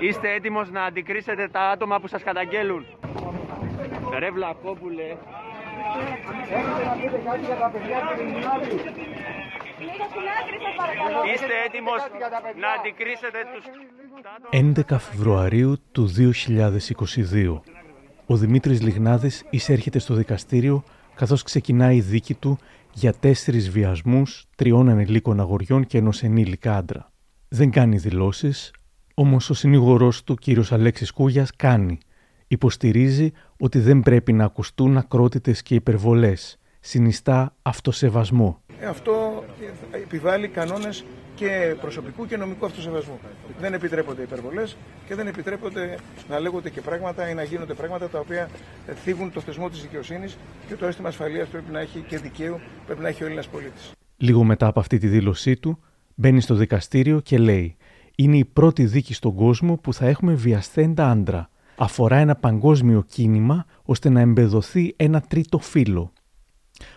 Είστε έτοιμος να αντικρίσετε τα άτομα που σας καταγγέλουν; Ρε Βλακόπουλε. Είστε έτοιμος να αντικρίσετε τους... 11 Φεβρουαρίου του 2022. Ο Δημήτρης Λιγνάδης εισέρχεται στο δικαστήριο καθώς ξεκινάει η δίκη του για τέσσερις βιασμούς τριών ανηλίκων αγοριών και ενός ενήλικα άντρα. Δεν κάνει δηλώσεις, όμως ο συνήγορός του, κύριος Αλέξης Κούγιας, κάνει. Υποστηρίζει ότι δεν πρέπει να ακουστούν ακρότητες και υπερβολές. Συνιστά αυτοσεβασμό. Ε, αυτό επιβάλλει κανόνες και προσωπικού και νομικού αυτοσεβασμού. Δεν επιτρέπονται υπερβολές και δεν επιτρέπονται να λέγονται και πράγματα ή να γίνονται πράγματα τα οποία θίγουν το θεσμό της δικαιοσύνης και το αίσθημα ασφαλείας πρέπει να έχει και δικαίου πρέπει να έχει ο Έλληνας πολίτης. Λίγο μετά από αυτή τη δήλωσή του, μπαίνει στο δικαστήριο και λέει: Είναι η πρώτη δίκη στον κόσμο που θα έχουμε βιασθέντα άντρα. Αφορά ένα παγκόσμιο κίνημα ώστε να εμπεδοθεί ένα τρίτο φύλλο.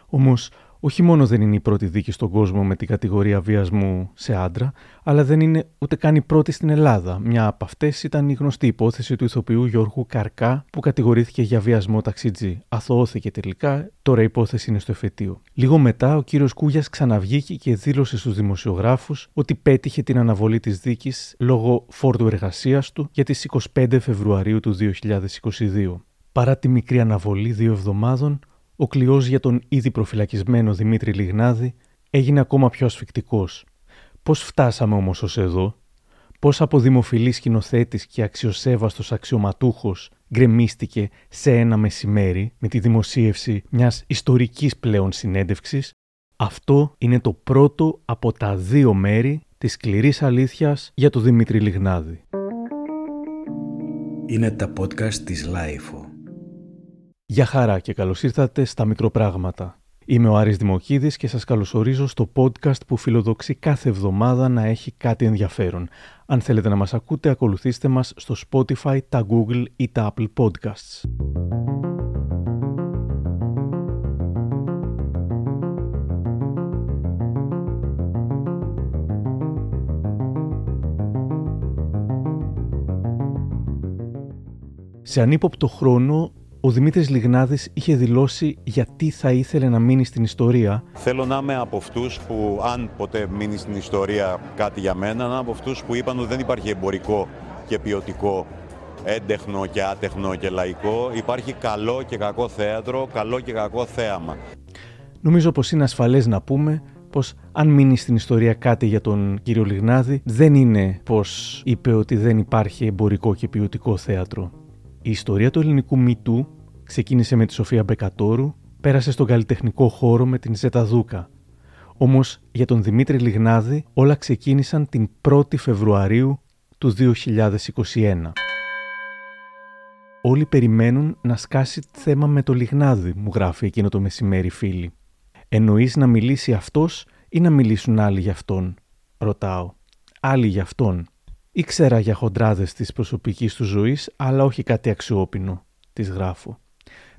Όμως, όχι μόνο δεν είναι η πρώτη δίκη στον κόσμο με την κατηγορία βιασμού σε άντρα, αλλά δεν είναι ούτε καν η πρώτη στην Ελλάδα. Μια από αυτές ήταν η γνωστή υπόθεση του ηθοποιού Γιώργου Καρκά, που κατηγορήθηκε για βιασμό ταξιτζή. Αθωώθηκε τελικά, τώρα η υπόθεση είναι στο εφετείο. Λίγο μετά, ο κύριος Κούγιας ξαναβγήκε και δήλωσε στους δημοσιογράφους ότι πέτυχε την αναβολή της δίκης λόγω φόρτου εργασίας του για τις 25 Φεβρουαρίου του 2022. Παρά τη μικρή αναβολή δύο εβδομάδων, ο κλειός για τον ήδη προφυλακισμένο Δημήτρη Λιγνάδη έγινε ακόμα πιο ασφικτικός. Πώς φτάσαμε όμως ως εδώ, πώς από δημοφιλή σκηνοθέτης και αξιοσέβαστος αξιωματούχος γκρεμίστηκε σε ένα μεσημέρι με τη δημοσίευση μιας ιστορικής πλέον συνέντευξης, αυτό είναι το πρώτο από τα δύο μέρη της σκληρής αλήθειας για τον Δημήτρη Λιγνάδη. Είναι τα podcast της LiFO. Γεια χαρά και καλώς ήρθατε στα Μικροπράγματα. Είμαι ο Άρης Δημοκίδης και σας καλωσορίζω στο podcast που φιλοδοξεί κάθε εβδομάδα να έχει κάτι ενδιαφέρον. Αν θέλετε να μας ακούτε, ακολουθήστε μας στο Spotify, τα Google ή τα Apple Podcasts. Σε ανύποπτο χρόνο, ο Δημήτρης Λιγνάδης είχε δηλώσει γιατί θα ήθελε να μείνει στην ιστορία. Θέλω να είμαι από αυτούς που, αν ποτέ μείνει στην ιστορία κάτι για μένα, να είμαι από αυτούς που είπαν ότι δεν υπάρχει εμπορικό και ποιοτικό, έντεχνο και άτεχνο και λαϊκό. Υπάρχει καλό και κακό θέατρο, καλό και κακό θέαμα. Νομίζω πως είναι ασφαλές να πούμε πως αν μείνει στην ιστορία κάτι για τον κύριο Λιγνάδη, δεν είναι πως είπε ότι δεν υπάρχει εμπορικό και ποιοτικό θέατρο. Η ιστορία του ελληνικού μύτου ξεκίνησε με τη Σοφία Μπεκατόρου, πέρασε στον καλλιτεχνικό χώρο με την Ζέτα Δούκα. Όμως για τον Δημήτρη Λιγνάδη όλα ξεκίνησαν την 1η Φεβρουαρίου του 2021. Όλοι περιμένουν να σκάσει θέμα με το Λιγνάδη, μου γράφει εκείνο το μεσημέρι φίλη. Εννοείς να μιλήσει αυτός ή να μιλήσουν άλλοι για αυτόν, ρωτάω. Άλλοι για αυτόν. Ήξερα για χοντράδες της προσωπικής του ζωής, αλλά όχι κάτι αξιόπινο, της γράφω.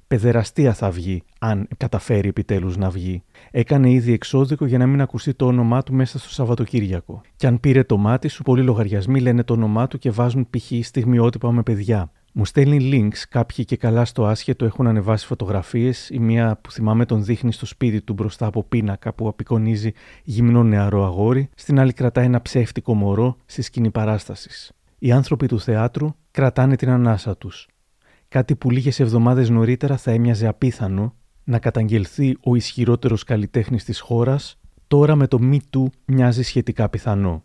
Πεδεραστία θα βγει, αν καταφέρει επιτέλους να βγει. Έκανε ήδη εξώδικο για να μην ακουστεί το όνομά του μέσα στο Σαββατοκύριακο. Και αν πήρε το μάτι σου, πολλοί λογαριασμοί λένε το όνομά του και βάζουν π.χ. στιγμιότυπα με παιδιά. Μου στέλνει links, κάποιοι και καλά στο άσχετο έχουν ανεβάσει φωτογραφίες. Η μία που θυμάμαι τον δείχνει στο σπίτι του μπροστά από πίνακα που απεικονίζει γυμνό νεαρό αγόρι, στην άλλη κρατάει ένα ψεύτικο μωρό στη σκηνή παράστασης. Οι άνθρωποι του θεάτρου κρατάνε την ανάσα τους. Κάτι που λίγες εβδομάδες νωρίτερα θα έμοιαζε απίθανο να καταγγελθεί ο ισχυρότερος καλλιτέχνης της χώρας, τώρα με το Me Too μοιάζει σχετικά πιθανό.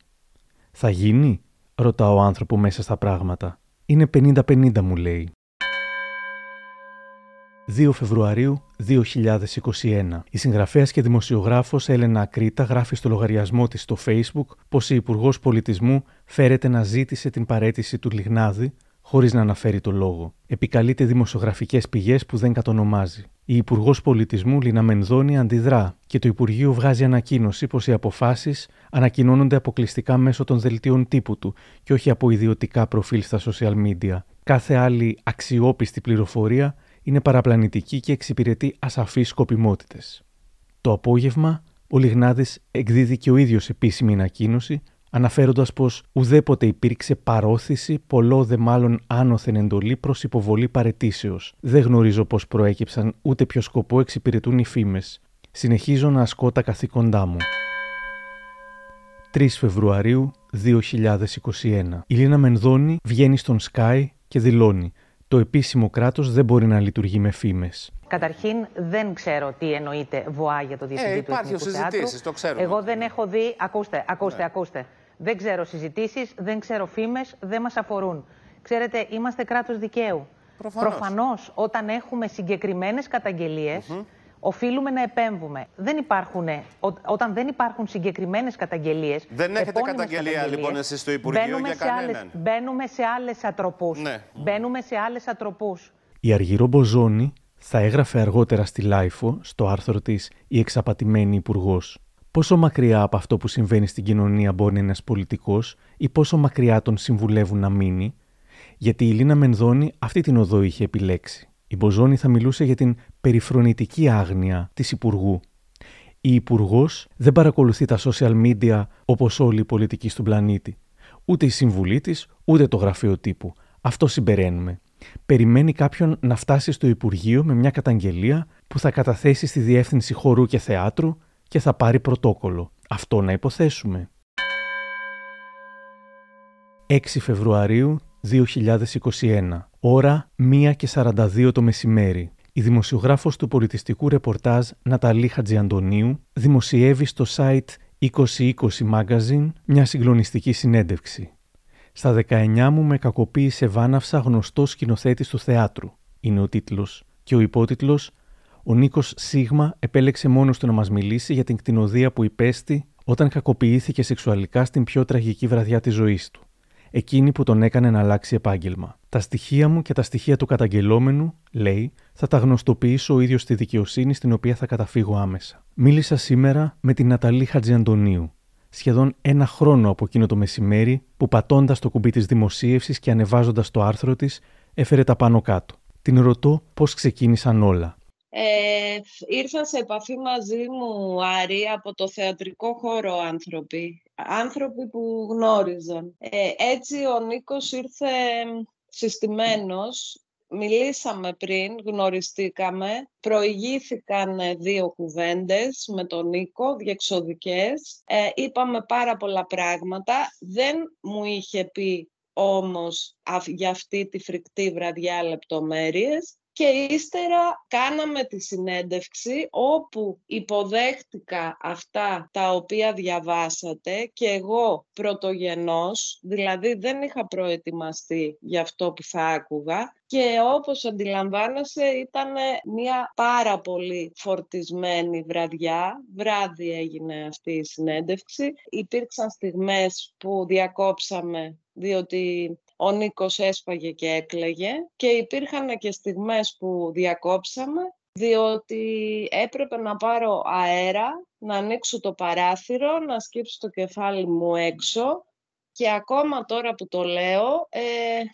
Θα γίνει, ρωτά ο άνθρωπο μέσα στα πράγματα. Είναι 50-50 μου λέει. 2 Φεβρουαρίου 2021. Η συγγραφέας και δημοσιογράφος Έλενα Ακρίτα γράφει στο λογαριασμό της στο Facebook πως η Υπουργός Πολιτισμού φέρεται να ζήτησε την παρέτηση του Λιγνάδη χωρίς να αναφέρει το λόγο. Επικαλείται δημοσιογραφικές πηγές που δεν κατονομάζει. Η Υπουργός Πολιτισμού Λίνα Μενδώνη αντιδρά και το Υπουργείο βγάζει ανακοίνωση πως οι αποφάσεις ανακοινώνονται αποκλειστικά μέσω των δελτίων τύπου του και όχι από ιδιωτικά προφίλ στα social media. Κάθε άλλη αξιόπιστη πληροφορία είναι παραπλανητική και εξυπηρετεί ασαφείς σκοπιμότητες. Το απόγευμα, ο Λιγνάδης εκδίδει και ο ίδιος επίσημη ανακοίνωση, αναφέροντας πως ουδέποτε υπήρξε παρόθηση, πολλό δε μάλλον άνωθεν εντολή προς υποβολή παρετήσεως. Δεν γνωρίζω πώ προέκυψαν ούτε ποιο σκοπό εξυπηρετούν οι φήμες. Συνεχίζω να ασκώ τα καθήκοντά μου. 3 Φεβρουαρίου 2021. Η Λίνα Μενδώνη βγαίνει στον Sky και δηλώνει «Το επίσημο κράτος δεν μπορεί να λειτουργεί με φήμες». Καταρχήν, δεν ξέρω τι εννοείται βοά για το διευθυντή ε, του Εθνικού Θεάτρου. το ξέρουμε. Εγώ δεν έχω δει. Ακούστε, ακούστε, ναι. ακούστε. Δεν ξέρω συζητήσεις, δεν ξέρω φήμες, δεν μας αφορούν. Ξέρετε, είμαστε κράτος δικαίου. Προφανώς, όταν έχουμε συγκεκριμένες καταγγελίες, οφείλουμε να επέμβουμε. Δεν υπάρχουν, όταν δεν υπάρχουν συγκεκριμένες καταγγελίες. Δεν έχετε καταγγελία λοιπόν εσείς στο Υπουργείο για κανέναν. μπαίνουμε σε άλλες ατραπούς. Ναι. Μπαίνουμε σε άλλες ατραπούς. Η Αργυρό Μποζόνη θα έγραφε αργότερα στη LiFO, στο άρθρο της Η εξαπατημένη υπουργός. Πόσο μακριά από αυτό που συμβαίνει στην κοινωνία μπορεί ένας πολιτικός ή πόσο μακριά τον συμβουλεύουν να μείνει, γιατί η Λίνα Μενδώνη αυτή την οδό είχε επιλέξει. Η Μποζόνη θα μιλούσε για την περιφρονητική άγνοια της Υπουργού. Η Υπουργός δεν παρακολουθεί τα social media όπως όλοι οι πολιτικοί στον πλανήτη. Ούτε η συμβουλή της, ούτε το γραφείο τύπου. Αυτό συμπεραίνουμε. Περιμένει κάποιον να φτάσει στο Υπουργείο με μια καταγγελία που θα καταθέσει στη Διεύθυνση Χορού και Θεάτρου και θα πάρει πρωτόκολλο. Αυτό να υποθέσουμε. 6 Φεβρουαρίου 2021. Ώρα 1 και 42 το μεσημέρι. Η δημοσιογράφος του πολιτιστικού ρεπορτάζ Ναταλή Χατζιαντονίου δημοσιεύει στο site 2020 Magazine μια συγκλονιστική συνέντευξη. Στα 19 μου με κακοποίησε βάναυσα γνωστός σκηνοθέτης του θεάτρου, είναι ο τίτλος, και ο υπότιτλος Ο Νίκος Σίγμα επέλεξε μόνος του να μας μιλήσει για την κτηνοδία που υπέστη όταν κακοποιήθηκε σεξουαλικά στην πιο τραγική βραδιά της ζωής του εκείνη που τον έκανε να αλλάξει επάγγελμα. Τα στοιχεία μου και τα στοιχεία του καταγγελόμενου, λέει, θα τα γνωστοποιήσω ο ίδιος στη δικαιοσύνη στην οποία θα καταφύγω άμεσα. Μίλησα σήμερα με την Ναταλή Χατζιαντονίου, σχεδόν ένα χρόνο από εκείνο το μεσημέρι που πατώντας το κουμπί της δημοσίευσης και ανεβάζοντας το άρθρο της, έφερε τα πάνω κάτω. Την ρωτώ πώς ξεκίνησαν όλα. Ε, ήρθαν σε επαφή μαζί μου, Άρη, από το θεατρικό χώρο άνθρωποι. Άνθρωποι που γνώριζαν. Ε, έτσι ο Νίκος ήρθε συστημένος, μιλήσαμε πριν, γνωριστήκαμε, προηγήθηκαν δύο κουβέντες με τον Νίκο, διεξοδικές, ε, είπαμε πάρα πολλά πράγματα, δεν μου είχε πει όμως για αυτή τη φρικτή βραδιά λεπτομέρειες, και ύστερα κάναμε τη συνέντευξη όπου υποδέχτηκα αυτά τα οποία διαβάσατε και εγώ πρωτογενός, δηλαδή δεν είχα προετοιμαστεί για αυτό που θα άκουγα και όπως αντιλαμβάνεσαι ήταν μια πάρα πολύ φορτισμένη βραδιά. Βράδυ έγινε αυτή η συνέντευξη. Υπήρξαν στιγμές που διακόψαμε διότι ο Νίκος έσπαγε και έκλαιγε και υπήρχαν και στιγμές που διακόψαμε διότι έπρεπε να πάρω αέρα, να ανοίξω το παράθυρο, να σκύψω το κεφάλι μου έξω και ακόμα τώρα που το λέω ε,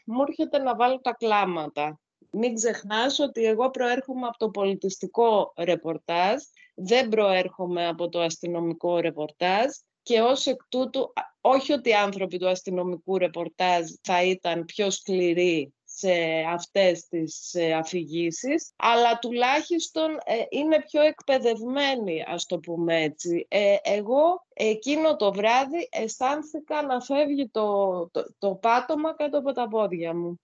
μου έρχεται να βάλω τα κλάματα. Μην ξεχνάς ότι εγώ προέρχομαι από το πολιτιστικό ρεπορτάζ, δεν προέρχομαι από το αστυνομικό ρεπορτάζ και ως εκ τούτου, όχι ότι οι άνθρωποι του αστυνομικού ρεπορτάζ θα ήταν πιο σκληροί σε αυτές τις ε, αφηγήσεις, αλλά τουλάχιστον ε, είναι πιο εκπαιδευμένοι, ας το πούμε έτσι. Ε, εγώ εκείνο το βράδυ αισθάνθηκα να φεύγει το, το, το πάτωμα κάτω από τα πόδια μου.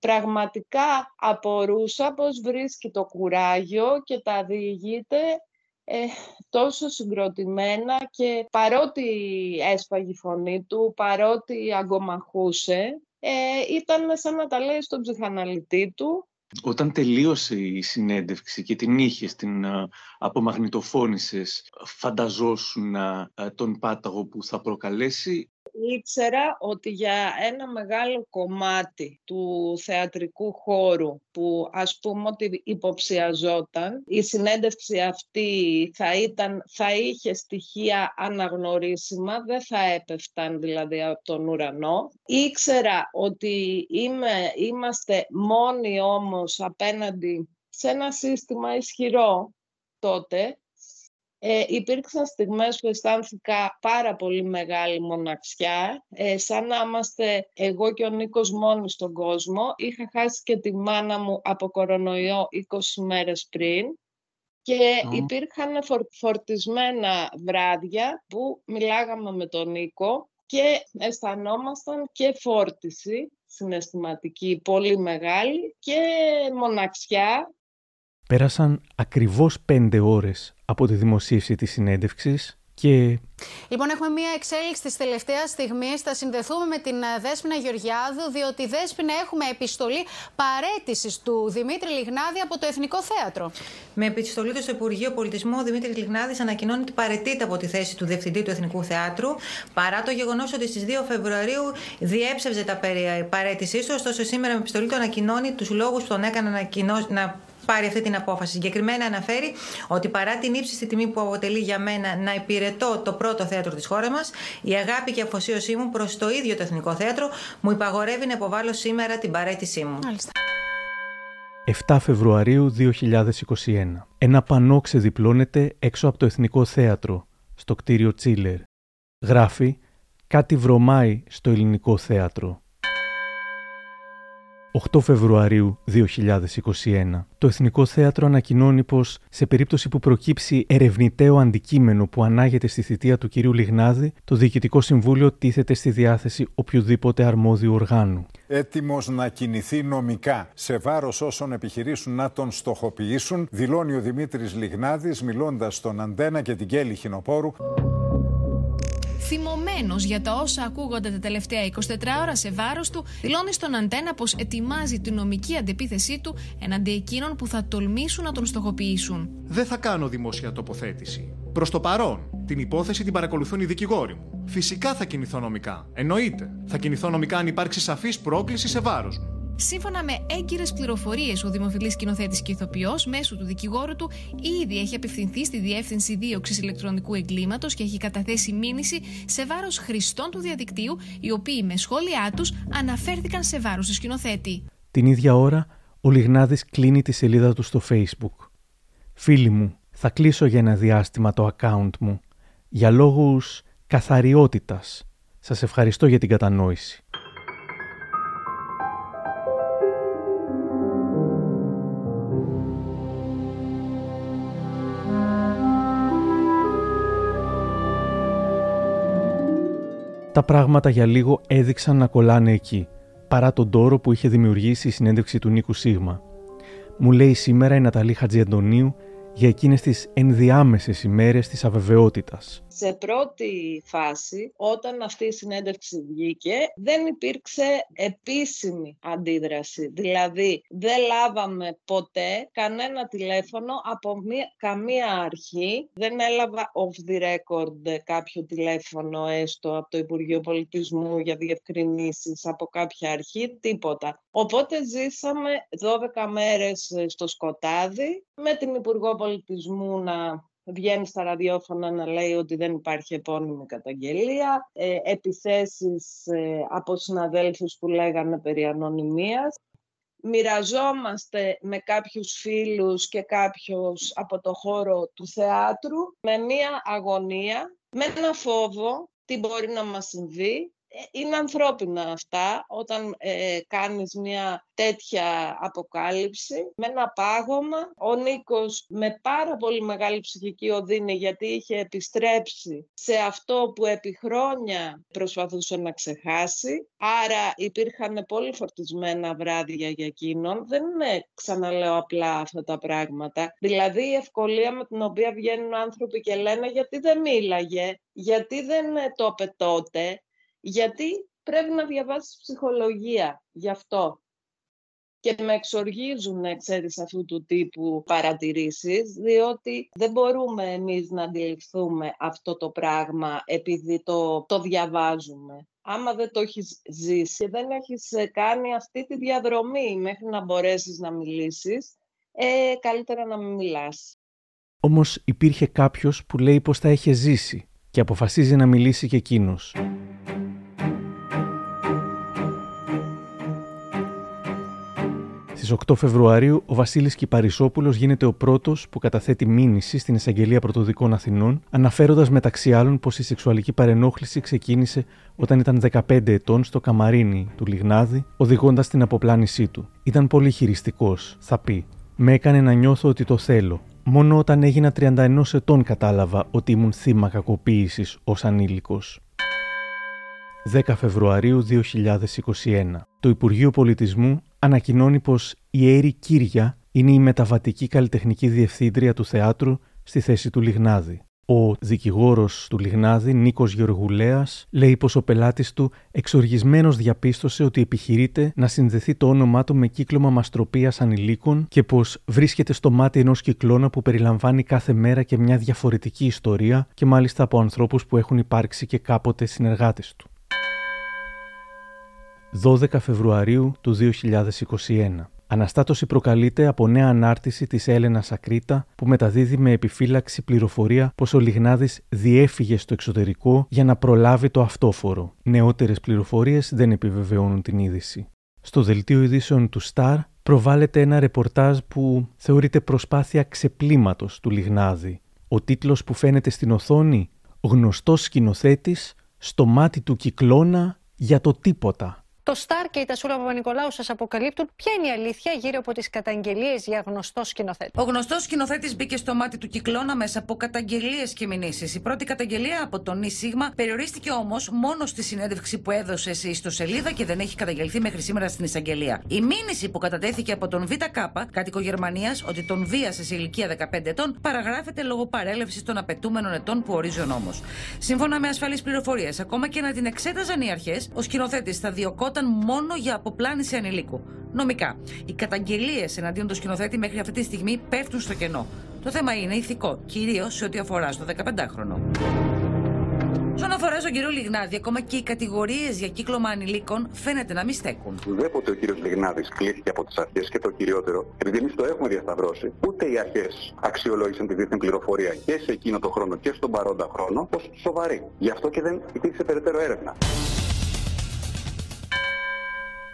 Πραγματικά απορούσα πώς βρίσκει το κουράγιο και τα διηγείται ε, τόσο συγκροτημένα και παρότι έσπαγε η φωνή του, παρότι αγκομαχούσε, ε, ήταν σαν να τα λέει στον ψυχαναλυτή του. Όταν τελείωσε η συνέντευξη και την είχε, την απομαγνητοφώνησες, φανταζόσουν τον πάταγο που θα προκαλέσει; Ήξερα ότι για ένα μεγάλο κομμάτι του θεατρικού χώρου που ας πούμε ότι υποψιαζόταν, η συνέντευξη αυτή θα, ήταν, θα είχε στοιχεία αναγνωρίσιμα, δεν θα έπεφταν δηλαδή από τον ουρανό. Ήξερα ότι είμαι, είμαστε μόνοι όμως απέναντι σε ένα σύστημα ισχυρό τότε Ε, υπήρξαν στιγμές που αισθάνθηκα πάρα πολύ μεγάλη μοναξιά, ε, σαν να είμαστε εγώ και ο Νίκος μόνοι στον κόσμο. Είχα χάσει και τη μάνα μου από κορονοϊό 20 μέρες πριν και mm. υπήρχαν φορτισμένα βράδια που μιλάγαμε με τον Νίκο και αισθανόμασταν και φόρτιση συναισθηματική πολύ μεγάλη και μοναξιά. Πέρασαν ακριβώς πέντε ώρες από τη δημοσίευση της συνέντευξης και... Λοιπόν, έχουμε μία εξέλιξη της τελευταίας στιγμής. Θα συνδεθούμε με την ε, Δέσποινα Γεωργιάδου, διότι Δέσποινα έχουμε επιστολή παρέτησης του Δημήτρη Λιγνάδη από το Εθνικό Θέατρο. Με επιστολή του στο Υπουργείο Πολιτισμού, ο Δημήτρης Λιγνάδης ανακοινώνει ότι παρετείται από τη θέση του Διευθυντή του Εθνικού Θεάτρου, παρά το γεγονός ότι στις 2 Φεβρουαρίου διέψευζε τα περί παρέτησής του. Ωστόσο, σήμερα με επιστολή του ανακοινώνει τους λόγους που τον έκαναν να, να πάρει αυτή την απόφαση. Συγκεκριμένα αναφέρει ότι παρά την ύψιστη τιμή που αποτελεί για μένα να υπηρετώ το πρώτο θέατρο της χώρας μας, η αγάπη και αφοσίωσή μου προς το ίδιο το Εθνικό Θέατρο μου υπαγορεύει να υποβάλω σήμερα την παρέτησή μου. 7 Φεβρουαρίου 2021. Ένα πανό ξεδιπλώνεται έξω από το Εθνικό Θέατρο, στο κτίριο Τσίλερ. Γράφει «Κάτι βρωμάει στο ελληνικό θέατρο». 8 Φεβρουαρίου 2021. Το Εθνικό Θέατρο ανακοινώνει πως σε περίπτωση που προκύψει ερευνητέο αντικείμενο που ανάγεται στη θητεία του κυρίου Λιγνάδη, το Διοικητικό Συμβούλιο τίθεται στη διάθεση οποιοδήποτε αρμόδιου οργάνου. Έτοιμος να κινηθεί νομικά σε βάρος όσων επιχειρήσουν να τον στοχοποιήσουν, δηλώνει ο Δημήτρης Λιγνάδης μιλώντας στον Αντένα και την Κέλλη Χινοπόρου θυμωμένος για τα όσα ακούγονται τα τελευταία 24 ώρα σε βάρος του, δηλώνει στον Αντένα πως ετοιμάζει τη νομική αντεπίθεσή του εναντί εκείνων που θα τολμήσουν να τον στοχοποιήσουν. Δεν θα κάνω δημόσια τοποθέτηση. Προς το παρόν, την υπόθεση την παρακολουθούν οι δικηγόροι μου. Φυσικά θα κινηθώ νομικά. Εννοείται. Θα κινηθώ νομικά αν υπάρξει σαφής πρόκληση σε βάρος μου. Σύμφωνα με έγκυρες πληροφορίες, ο δημοφιλής σκηνοθέτης και ηθοποιός, μέσω του δικηγόρου του, ήδη έχει απευθυνθεί στη Διεύθυνση Δίωξης Ηλεκτρονικού Εγκλήματος και έχει καταθέσει μήνυση σε βάρος χρηστών του διαδικτύου, οι οποίοι με σχόλιά τους αναφέρθηκαν σε βάρος του σκηνοθέτη. Την ίδια ώρα, ο Λιγνάδης κλείνει τη σελίδα του στο Facebook. Φίλοι μου, θα κλείσω για ένα διάστημα το account μου για λόγους καθαριότητας. Σας ευχαριστώ για την κατανόηση. Τα πράγματα για λίγο έδειξαν να κολλάνε εκεί, παρά τον τόρο που είχε δημιουργήσει η συνέντευξη του Νίκου Σίγμα. Μου λέει σήμερα η Ναταλή Χατζιαντονίου για εκείνες τις ενδιάμεσες ημέρες της αβεβαιότητας σε πρώτη φάση, όταν αυτή η συνέντευξη βγήκε, δεν υπήρξε επίσημη αντίδραση. Δηλαδή, δεν λάβαμε ποτέ κανένα τηλέφωνο από μία, καμία αρχή. Δεν έλαβα off the record κάποιο τηλέφωνο έστω από το Υπουργείο Πολιτισμού για διευκρινήσεις από κάποια αρχή, τίποτα. Οπότε ζήσαμε 12 μέρες στο σκοτάδι με την Υπουργό Πολιτισμού να βγαίνει στα ραδιόφωνα να λέει ότι δεν υπάρχει επώνυμη καταγγελία, ε, επιθέσεις ε, από συναδέλφους που λέγανε περί ανωνυμίας. Μοιραζόμαστε με κάποιους φίλους και κάποιους από το χώρο του θεάτρου με μία αγωνία, με ένα φόβο τι μπορεί να μας συμβεί ε, είναι ανθρώπινα αυτά όταν ε, κάνεις μια τέτοια αποκάλυψη με ένα πάγωμα. Ο Νίκος με πάρα πολύ μεγάλη ψυχική οδύνη γιατί είχε επιστρέψει σε αυτό που επί χρόνια προσπαθούσε να ξεχάσει. Άρα υπήρχαν πολύ φορτισμένα βράδια για εκείνον. Δεν είναι, ξαναλέω απλά αυτά τα πράγματα. Δηλαδή η ευκολία με την οποία βγαίνουν άνθρωποι και λένε γιατί δεν μίλαγε, γιατί δεν το είπε τότε, γιατί πρέπει να διαβάσεις ψυχολογία γι' αυτό. Και με εξοργίζουν, ξέρεις, αυτού του τύπου παρατηρήσεις, διότι δεν μπορούμε εμείς να αντιληφθούμε αυτό το πράγμα επειδή το, το διαβάζουμε. Άμα δεν το έχεις ζήσει και δεν έχεις ε, κάνει αυτή τη διαδρομή μέχρι να μπορέσεις να μιλήσεις, ε, καλύτερα να μην μιλάς. Όμως υπήρχε κάποιος που λέει πως θα είχε ζήσει και αποφασίζει να μιλήσει και εκείνος. Στις 8 Φεβρουαρίου, ο Βασίλης Κυπαρισόπουλος γίνεται ο πρώτος που καταθέτει μήνυση στην Εισαγγελία Πρωτοδικών Αθηνών, αναφέροντας μεταξύ άλλων πως η σεξουαλική παρενόχληση ξεκίνησε όταν ήταν 15 ετών στο καμαρίνι του Λιγνάδη, οδηγώντας την αποπλάνησή του. Ήταν πολύ χειριστικός, θα πει. Με έκανε να νιώθω ότι το θέλω. Μόνο όταν έγινα 31 ετών κατάλαβα ότι ήμουν θύμα κακοποίησης ως ανήλικος. 10 Φεβρουαρίου 2021. Το Υπουργείο Πολιτισμού ανακοινώνει πως η Έρη Κύρια είναι η μεταβατική καλλιτεχνική διευθύντρια του θεάτρου στη θέση του Λιγνάδη. Ο δικηγόρος του Λιγνάδη, Νίκος Γεωργουλέας, λέει πως ο πελάτης του εξοργισμένος διαπίστωσε ότι επιχειρείται να συνδεθεί το όνομά του με κύκλωμα μαστροπίας ανηλίκων και πως βρίσκεται στο μάτι ενός κυκλώνα που περιλαμβάνει κάθε μέρα και μια διαφορετική ιστορία και μάλιστα από ανθρώπους που έχουν υπάρξει και κάποτε συνεργάτες του. 12 Φεβρουαρίου του 2021. Αναστάτωση προκαλείται από νέα ανάρτηση της Έλενας Ακρίτα που μεταδίδει με επιφύλαξη πληροφορία πως ο Λιγνάδης διέφυγε στο εξωτερικό για να προλάβει το αυτόφορο. Νεότερες πληροφορίες δεν επιβεβαιώνουν την είδηση. Στο δελτίο ειδήσεων του Star προβάλλεται ένα ρεπορτάζ που θεωρείται προσπάθεια ξεπλήματος του Λιγνάδη. Ο τίτλος που φαίνεται στην οθόνη «Γνωστός σκηνοθέτης στο μάτι του κυκλώνα για το τίποτα». Το Σταρ και η Τασούλα Παπα-Νικολάου σας αποκαλύπτουν ποια είναι η αλήθεια γύρω από τις καταγγελίες για γνωστός σκηνοθέτης. Ο γνωστός σκηνοθέτης μπήκε στο μάτι του κυκλώνα μέσα από καταγγελίες και μηνύσεις. Η πρώτη καταγγελία από τον Νι Σίγμα περιορίστηκε όμως μόνο στη συνέντευξη που έδωσε σε ιστοσελίδα και δεν έχει καταγγελθεί μέχρι σήμερα στην εισαγγελία. Η μήνυση που κατατέθηκε από τον ΒΚ, κάτοικο Γερμανίας, ότι τον βίασε σε ηλικία 15 ετών, παραγράφεται λόγω παρέλευσης των απαιτούμενων ετών που ορίζει ο νόμος. Σύμφωνα με ασφαλείς πληροφορίες, ακόμα και να την εξέταζαν οι αρχές, ο σκηνοθέτης θα διωκόταν μόνο για αποπλάνηση ανηλίκου. Νομικά, οι καταγγελίες εναντίον του σκηνοθέτη μέχρι αυτή τη στιγμή πέφτουν στο κενό. Το θέμα είναι ηθικό, κυρίως σε ό,τι αφορά στο 15χρονο. Όσον αφορά στον κύριο Λιγνάδη, ακόμα και οι κατηγορίες για κύκλωμα ανηλίκων φαίνεται να μην στέκουν. Ουδέποτε ο κύριος Λιγνάδης κλείθηκε από τις αρχές και το κυριότερο, επειδή εμείς το έχουμε διασταυρώσει, ούτε οι αρχές αξιολόγησαν τη δίθεν πληροφορία και σε εκείνο το χρόνο και στον παρόντα χρόνο ω σοβαρή. Γι' αυτό και δεν υπήρξε περαιτέρω έρευνα.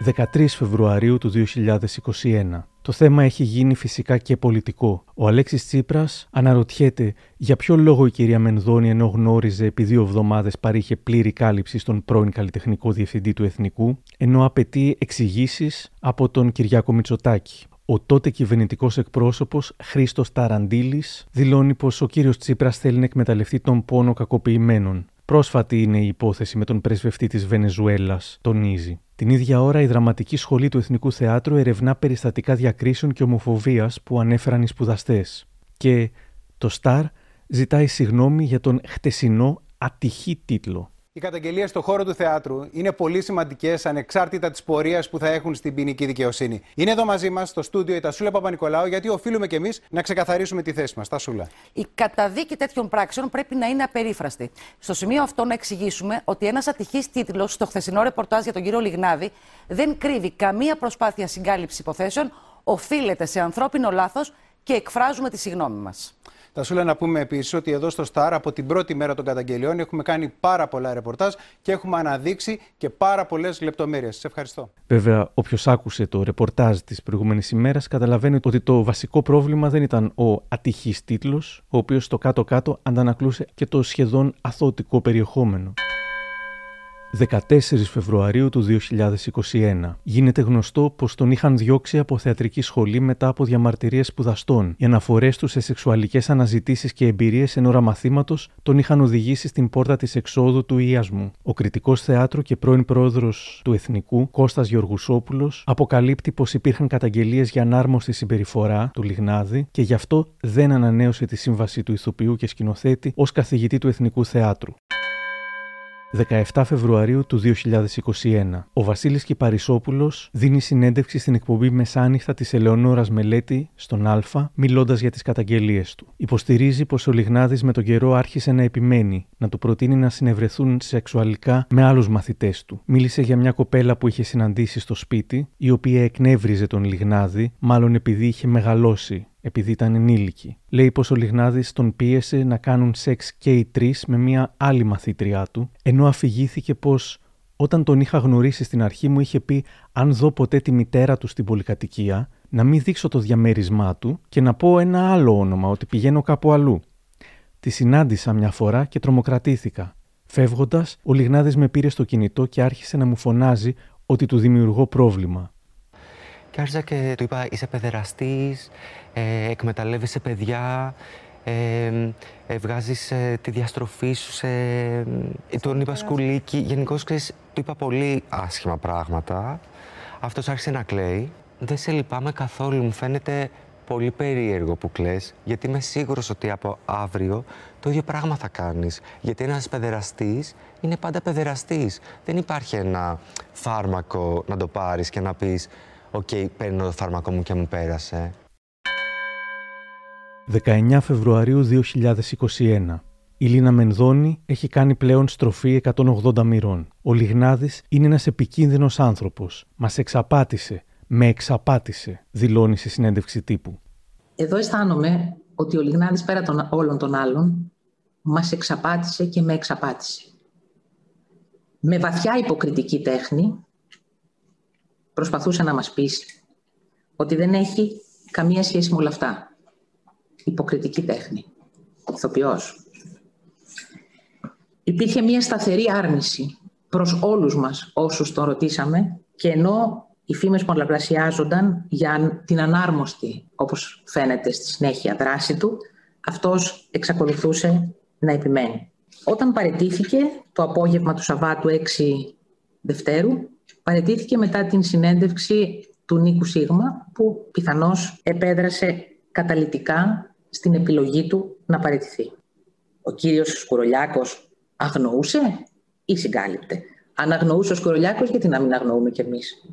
13 Φεβρουαρίου του 2021. Το θέμα έχει γίνει φυσικά και πολιτικό. Ο Αλέξης Τσίπρας αναρωτιέται για ποιο λόγο η κυρία Μενδώνη ενώ γνώριζε επί δύο εβδομάδες παρήχε πλήρη κάλυψη στον πρώην καλλιτεχνικό διευθυντή του Εθνικού, ενώ απαιτεί εξηγήσεις από τον Κυριάκο Μητσοτάκη. Ο τότε κυβερνητικός εκπρόσωπος Χρήστος Ταραντήλη δηλώνει πως ο κύριος Τσίπρας θέλει να εκμεταλλευτεί τον πόνο κακοποιημένων. Πρόσφατη είναι η υπόθεση με τον πρεσβευτή της Βενεζουέλας, τονίζει. Την ίδια ώρα, η Δραματική Σχολή του Εθνικού Θεάτρου ερευνά περιστατικά διακρίσεων και ομοφοβίας που ανέφεραν οι σπουδαστές. Και το Σταρ ζητάει συγγνώμη για τον χτεσινό ατυχή τίτλο. Οι καταγγελίες στον χώρο του θεάτρου είναι πολύ σημαντικές ανεξάρτητα της πορείας που θα έχουν στην ποινική δικαιοσύνη. Είναι εδώ μαζί μας στο στούντιο η Τασούλα Παπα-Νικολάου, γιατί οφείλουμε κι εμείς να ξεκαθαρίσουμε τη θέση μας. Τασούλα. Η καταδίκη τέτοιων πράξεων πρέπει να είναι απερίφραστη. Στο σημείο αυτό να εξηγήσουμε ότι ένας ατυχής τίτλος στο χθεσινό ρεπορτάζ για τον κύριο Λιγνάδη δεν κρύβει καμία προσπάθεια συγκάλυψης υποθέσεων, οφείλεται σε ανθρώπινο λάθος και εκφράζουμε τη συγνώμη μας. Θα σου λέω να πούμε επίσης ότι εδώ στο Star από την πρώτη μέρα των καταγγελιών έχουμε κάνει πάρα πολλά ρεπορτάζ και έχουμε αναδείξει και πάρα πολλές λεπτομέρειες. Σε ευχαριστώ. Βέβαια, όποιος άκουσε το ρεπορτάζ της προηγούμενης ημέρας καταλαβαίνει ότι το βασικό πρόβλημα δεν ήταν ο ατυχής τίτλος, ο οποίος στο κάτω-κάτω αντανακλούσε και το σχεδόν αθωτικό περιεχόμενο. 14 Φεβρουαρίου του 2021. Γίνεται γνωστό πως τον είχαν διώξει από θεατρική σχολή μετά από διαμαρτυρίες σπουδαστών. Οι αναφορές τους σε σεξουαλικές αναζητήσεις και εμπειρίες εν ώρα μαθήματος τον είχαν οδηγήσει στην πόρτα της εξόδου του Ιασμού. Ο κριτικός θεάτρου και πρώην πρόεδρος του Εθνικού, Κώστας Γεωργουσόπουλος, αποκαλύπτει πως υπήρχαν καταγγελίες για ανάρμοστη συμπεριφορά του Λιγνάδη και γι' αυτό δεν ανανέωσε τη σύμβαση του ηθοποιού και σκηνοθέτη ως καθηγητή του Εθνικού Θεάτρου. 17 Φεβρουαρίου του 2021. Ο Βασίλης Κυπαρισόπουλος δίνει συνέντευξη στην εκπομπή Μεσάνυχτα της Ελεονόρας Μελέτη στον Α, μιλώντας για τις καταγγελίες του. Υποστηρίζει πως ο Λιγνάδης με τον καιρό άρχισε να επιμένει, να του προτείνει να συνευρεθούν σεξουαλικά με άλλους μαθητές του. Μίλησε για μια κοπέλα που είχε συναντήσει στο σπίτι, η οποία εκνεύριζε τον Λιγνάδη, μάλλον επειδή είχε μεγαλώσει επειδή ήταν ενήλικη. Λέει πως ο Λιγνάδης τον πίεσε να κάνουν σεξ και οι τρεις με μια άλλη μαθήτριά του, ενώ αφηγήθηκε πως όταν τον είχα γνωρίσει στην αρχή μου είχε πει αν δω ποτέ τη μητέρα του στην πολυκατοικία, να μην δείξω το διαμέρισμά του και να πω ένα άλλο όνομα ότι πηγαίνω κάπου αλλού. Τη συνάντησα μια φορά και τρομοκρατήθηκα. Φεύγοντας, ο Λιγνάδης με πήρε στο κινητό και άρχισε να μου φωνάζει ότι του δημιουργώ πρόβλημα. Και άρχισα και του είπα: Είσαι παιδεραστής, ε, εκμεταλλεύεσαι παιδιά, ε, ε, βγάζεις ε, τη διαστροφή σου σε... Ε, τον είπα σκουλίκι. Γενικώς του είπα πολύ άσχημα πράγματα. Αυτός άρχισε να κλαίει. Δεν σε λυπάμαι καθόλου. Μου φαίνεται πολύ περίεργο που κλαις, γιατί είμαι σίγουρος ότι από αύριο το ίδιο πράγμα θα κάνεις. Γιατί ένας παιδεραστής είναι πάντα παιδεραστής. Δεν υπάρχει ένα φάρμακο να το πάρεις και να πεις «OK, okay, παίρνω το φάρμακο μου και μου πέρασε». 19 Φεβρουαρίου 2021. Η Λίνα Μενδώνη έχει κάνει πλέον στροφή 180 μοιρών. Ο Λιγνάδης είναι ένας επικίνδυνος άνθρωπος. Μας εξαπάτησε. Με εξαπάτησε, δηλώνει σε συνέντευξη τύπου. Εδώ αισθάνομαι ότι ο Λιγνάδης πέρα των όλων των άλλων μας εξαπάτησε και με εξαπάτησε. Με βαθιά υποκριτική τέχνη προσπαθούσε να μας πείσει ότι δεν έχει καμία σχέση με όλα αυτά υποκριτική τέχνη, ηθοποιός. Υπήρχε μια σταθερή άρνηση προς όλους μας όσους τον ρωτήσαμε και ενώ οι φήμες πολλαπλασιάζονταν για την ανάρμοστη, όπως φαίνεται στη συνέχεια δράση του, αυτός εξακολουθούσε να επιμένει. Όταν παρετήθηκε το απόγευμα του Σαββάτου 6 Δευτέρου, παρετήθηκε μετά την συνέντευξη του Νίκου Σίγμα, που πιθανώς επέδρασε καταλητικά στην επιλογή του να παραιτηθεί. Ο κύριος Σκουρολιάκος αγνοούσε ή συγκάλυπτε; Αν αγνοούσε ο Σκουρολιάκος, γιατί να μην αγνοούμε κι εμείς;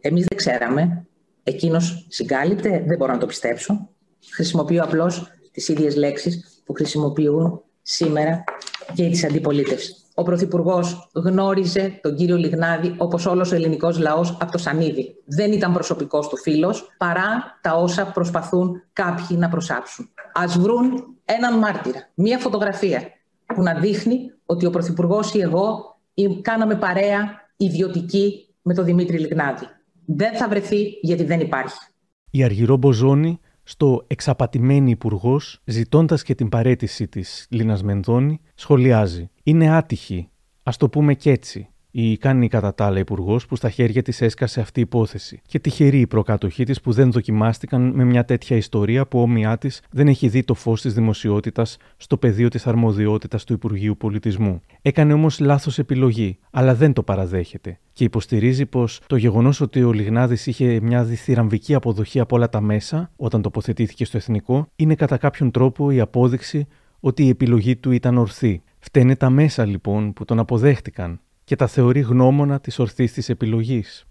Εμείς δεν ξέραμε. Εκείνος συγκάλυπτε, δεν μπορώ να το πιστέψω. Χρησιμοποιώ απλώς τις ίδιες λέξεις που χρησιμοποιούν σήμερα και οι της αντιπολίτευσης. Ο Πρωθυπουργός γνώριζε τον κύριο Λιγνάδη όπως όλος ο ελληνικός λαός από το Σανίδι. Δεν ήταν προσωπικός του φίλος παρά τα όσα προσπαθούν κάποιοι να προσάψουν. Α βρουν έναν μάρτυρα, μία φωτογραφία που να δείχνει ότι ο Πρωθυπουργός ή εγώ κάναμε παρέα ιδιωτική με τον Δημήτρη Λιγνάδη. Δεν θα βρεθεί γιατί δεν υπάρχει. Η Αργυρό Μποζόνη στο εξαπατημένη υπουργός, ζητώντας και την παρέτηση της Λίνας Μενδώνη, σχολιάζει. Είναι άτυχη, ας το πούμε κι έτσι, η κάνει κατά τα άλλα υπουργός που στα χέρια της έσκασε αυτή η υπόθεση. Και τυχερή η προκάτοχή της που δεν δοκιμάστηκαν με μια τέτοια ιστορία που όμοιά της δεν έχει δει το φως της δημοσιότητας στο πεδίο της αρμοδιότητας του Υπουργείου Πολιτισμού. Έκανε όμως λάθος επιλογή, αλλά δεν το παραδέχεται. Και υποστηρίζει πως το γεγονός ότι ο Λιγνάδης είχε μια διθυραμβική αποδοχή από όλα τα μέσα όταν τοποθετήθηκε στο εθνικό είναι κατά κάποιον τρόπο η απόδειξη ότι η επιλογή του ήταν ορθή. Φταίνε τα μέσα λοιπόν που τον αποδέχτηκαν και τα θεωρεί γνώμονα της ορθής της επιλογής.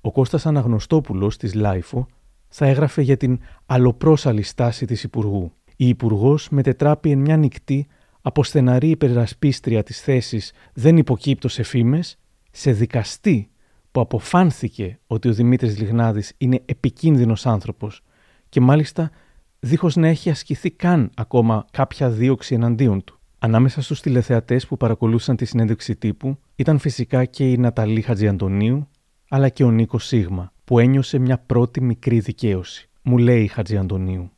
Ο Κώστας Αναγνωστόπουλος της LiFO θα έγραφε για την αλλοπρόσαλλη στάση της Υπουργού. Η Υπουργός μετετράπη εν μια νυκτί από σθεναρή υπερασπίστρια της θέσης δεν υποκύπτω σε φήμες, σε δικαστή που αποφάνθηκε ότι ο Δημήτρης Λιγνάδης είναι επικίνδυνος άνθρωπος και μάλιστα δίχως να έχει ασκηθεί καν ακόμα κάποια δίωξη εναντίον του. Ανάμεσα στους τηλεθεατές που παρακολούθησαν τη συνέντευξη τύπου ήταν φυσικά και η Ναταλή Χατζιαντονίου, αλλά και ο Νίκος Σίγμα, που ένιωσε μια πρώτη μικρή δικαίωση. Μου λέει η Χατζιαντονίου.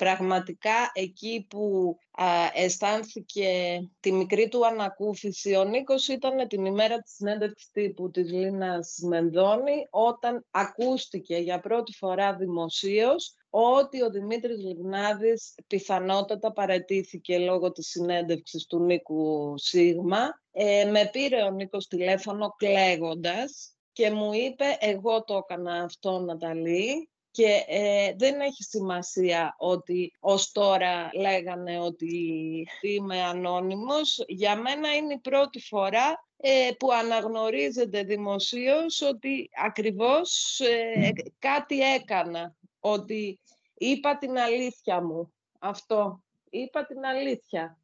Πραγματικά εκεί που α, αισθάνθηκε τη μικρή του ανακούφιση ο Νίκος ήταν την ημέρα της συνέντευξης τύπου της Λίνας Μενδώνη όταν ακούστηκε για πρώτη φορά δημοσίως ότι ο Δημήτρης Λιγνάδης πιθανότατα παρατήθηκε λόγω της συνέντευξης του Νίκου Σίγμα. Ε, με πήρε ο Νίκος τηλέφωνο κλαίγοντας και μου είπε εγώ το έκανα αυτό Ναταλή και ε, δεν έχει σημασία ότι ως τώρα λέγανε ότι είμαι ανώνυμος. Για μένα είναι η πρώτη φορά ε, που αναγνωρίζεται δημοσίως ότι ακριβώς ε, κάτι έκανα ότι είπα την αλήθεια μου. Αυτό. Είπα την αλήθεια.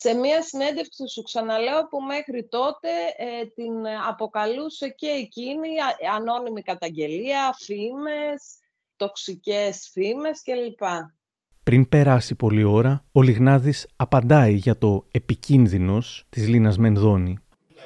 Σε μία συνέντευξη σου ξαναλέω που μέχρι τότε ε, την αποκαλούσε και εκείνη ανώνυμη καταγγελία, φήμες, τοξικές φήμες κλπ. Πριν περάσει πολλή ώρα, ο Λιγνάδης απαντάει για το επικίνδυνος της Λίνας Μενδώνη.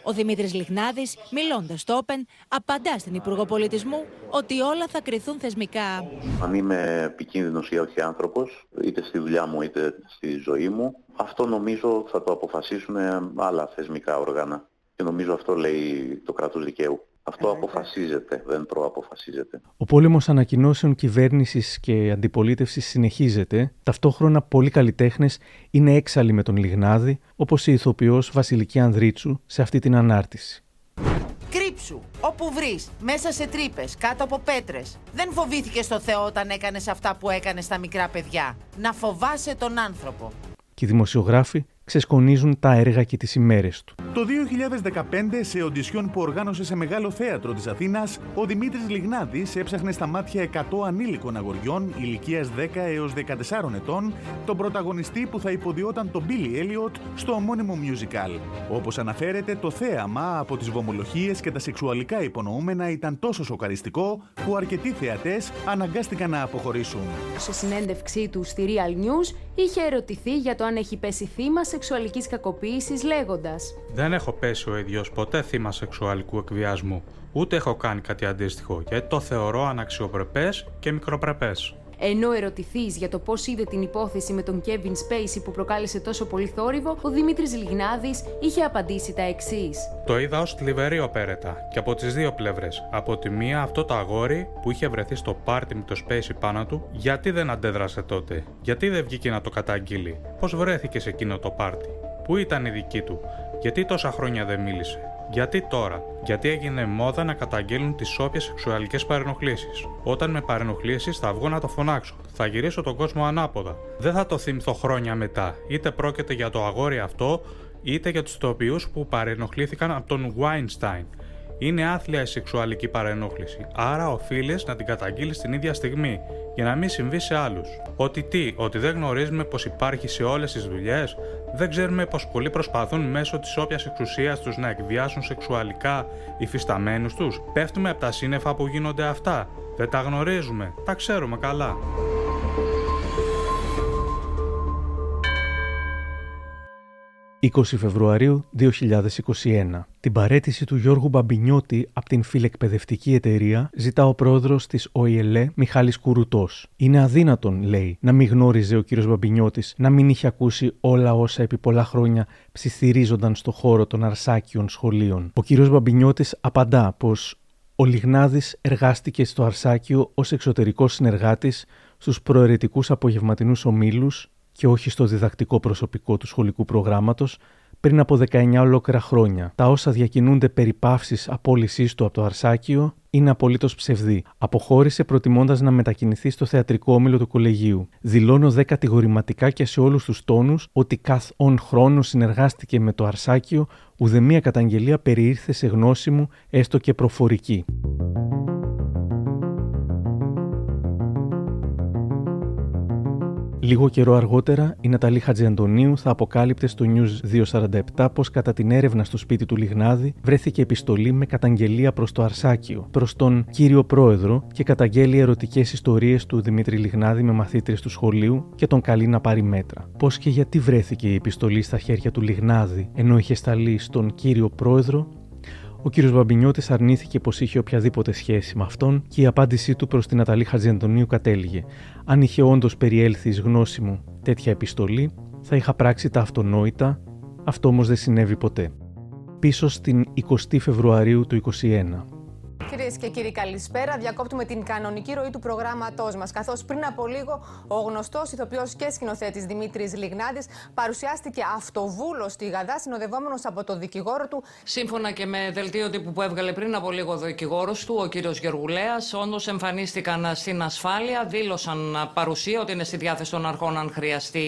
Ο Δημήτρης Λιχνάδη, μιλώντας στο Open, απαντά στην Υπουργό Πολιτισμού ότι όλα θα κρυθούν θεσμικά. Αν είμαι επικίνδυνος ή όχι άνθρωπος, είτε στη δουλειά μου είτε στη ζωή μου, αυτό νομίζω θα το αποφασίσουν άλλα θεσμικά όργανα. Και νομίζω αυτό λέει το κράτος δικαίου. Αυτό αποφασίζεται, δεν προαποφασίζεται. Ο πόλεμος ανακοινώσεων κυβέρνησης και αντιπολίτευσης συνεχίζεται. Ταυτόχρονα, πολλοί καλλιτέχνες είναι έξαλλοι με τον Λιγνάδη, όπως η ηθοποιός Βασιλική Ανδρίτσου σε αυτή την ανάρτηση. Κρύψου, όπου βρεις, μέσα σε τρύπες, κάτω από πέτρες. Δεν φοβήθηκε το Θεό όταν έκανες αυτά που έκανες στα μικρά παιδιά. Να φοβάσαι τον άνθρωπο. Και οι δημοσιογράφοι ξεσκονίζουν τα έργα και τις ημέρες του. Το 2015, σε οντισιόν που οργάνωσε σε μεγάλο θέατρο της Αθήνας, ο Δημήτρης Λιγνάδης έψαχνε στα μάτια 100 ανήλικων αγοριών ηλικίας 10 έως 14 ετών τον πρωταγωνιστή που θα υποδιόταν τον Billy Elliot στο ομώνυμο musical. Όπως αναφέρεται, το θέαμα από τις βομολογίες και τα σεξουαλικά υπονοούμενα ήταν τόσο σοκαριστικό που αρκετοί θεατές αναγκάστηκαν να αποχωρήσουν. Σε συνέντευξή του στη Real News είχε ερωτηθεί για το αν έχει πέσει θύμα σεξουαλικής κακοποίησης λέγοντας «Δεν έχω πέσει ο ίδιος ποτέ θύμα σεξουαλικού εκβιασμού, ούτε έχω κάνει κάτι αντίστοιχο, γιατί το θεωρώ αναξιοπρεπές και μικροπρεπές». Ενώ ερωτηθείς για το πώς είδε την υπόθεση με τον Kevin Spacey που προκάλεσε τόσο πολύ θόρυβο, ο Δημήτρης Λιγνάδης είχε απαντήσει τα εξής. Το είδα ως θλιβερή οπέρετα και από τις δύο πλευρές. Από τη μία, αυτό το αγόρι που είχε βρεθεί στο πάρτι με το Spacey πάνω του, γιατί δεν αντέδρασε τότε, γιατί δεν βγήκε να το καταγγείλει, πώς βρέθηκε σε εκείνο το πάρτι, πού ήταν η δική του, γιατί τόσα χρόνια δεν μίλησε; Γιατί τώρα, γιατί έγινε μόδα να καταγγέλνουν τις όποιες σεξουαλικές παρενοχλήσεις. Όταν με παρενοχλήσεις θα βγω να το φωνάξω. Θα γυρίσω τον κόσμο ανάποδα. Δεν θα το θυμηθώ χρόνια μετά. Είτε πρόκειται για το αγόρι αυτό, είτε για τους τοπιούς που παρενοχλήθηκαν από τον Weinstein. Είναι άθλια η σεξουαλική παρενόχληση, άρα οφείλεις να την καταγγείλεις την ίδια στιγμή, για να μην συμβεί σε άλλους. Ότι τι, ότι δεν γνωρίζουμε πως υπάρχει σε όλες τις δουλειές, δεν ξέρουμε πως πολλοί προσπαθούν μέσω της όποιας εξουσίας τους να εκβιάσουν σεξουαλικά υφισταμένους τους; Πέφτουμε από τα σύννεφα που γίνονται αυτά; Δεν τα γνωρίζουμε, τα ξέρουμε καλά. 20 Φεβρουαρίου 2021. Την παρέτηση του Γιώργου Μπαμπινιώτη από την φιλεκπαιδευτική εταιρεία ζητά ο πρόεδρος της ΟΗΕΛΕ Μιχάλης Κουρουτό. Είναι αδύνατον, λέει, να μην γνώριζε ο κύριος Μπαμπινιώτης, να μην είχε ακούσει όλα όσα επί πολλά χρόνια ψιθυρίζονταν στο χώρο των αρσάκιων σχολείων. Ο κύριος Μπαμπινιώτης απαντά πως ο Λιγνάδης εργάστηκε στο Αρσάκιο ως εξωτερικός συνεργάτης στους προαιρετικούς απογευματινούς ομίλους και όχι στο διδακτικό προσωπικό του σχολικού προγράμματος πριν από 19 ολόκληρα χρόνια. Τα όσα διακινούνται περί παύσης απόλυσή του από το Αρσάκιο είναι απολύτως ψευδή. Αποχώρησε προτιμώντας να μετακινηθεί στο θεατρικό όμιλο του κολεγίου. Δηλώνω δε κατηγορηματικά και σε όλους τους τόνους ότι καθ' χρόνος συνεργάστηκε με το Αρσάκιο, ουδέμια καταγγελία περιήρθε σε γνώση μου, έστω και προφορική. Λίγο καιρό αργότερα, η Ναταλή Χατζιαντονίου θα αποκάλυπτε στο News 247 πως κατά την έρευνα στο σπίτι του Λιγνάδη βρέθηκε επιστολή με καταγγελία προς το Αρσάκιο, προς τον κύριο Πρόεδρο και καταγγέλει ερωτικές ιστορίες του Δημήτρη Λιγνάδη με μαθήτρε του σχολείου και τον καλεί να πάρει μέτρα. Πώς και γιατί βρέθηκε η επιστολή στα χέρια του Λιγνάδη ενώ είχε σταλεί στον κύριο Πρόεδρο; Ο κ. Μπαμπινιώτης αρνήθηκε πως είχε οποιαδήποτε σχέση με αυτόν και η απάντησή του προς την Αταλή Χατζιαντονίου κατέληγε. Αν είχε όντως περιέλθει εις γνώση μου τέτοια επιστολή, θα είχα πράξει τα αυτονόητα, αυτό όμως δεν συνέβη ποτέ. Πίσω στην 20 Φεβρουαρίου του 2021. Κυρίες και κύριοι, καλησπέρα. Διακόπτουμε την κανονική ροή του προγράμματός μας. Καθώς πριν από λίγο ο γνωστός ηθοποιός και σκηνοθέτης Δημήτρης Λιγνάδη παρουσιάστηκε αυτοβούλος στη Γαδά, συνοδευόμενος από το δικηγόρο του. Σύμφωνα και με δελτίο τύπου που έβγαλε πριν από λίγο ο δικηγόρος του, ο κύριος Γεργουλέα, όντως εμφανίστηκαν στην ασφάλεια, δήλωσαν παρουσία ότι είναι στη διάθεση των αρχών αν χρειαστεί,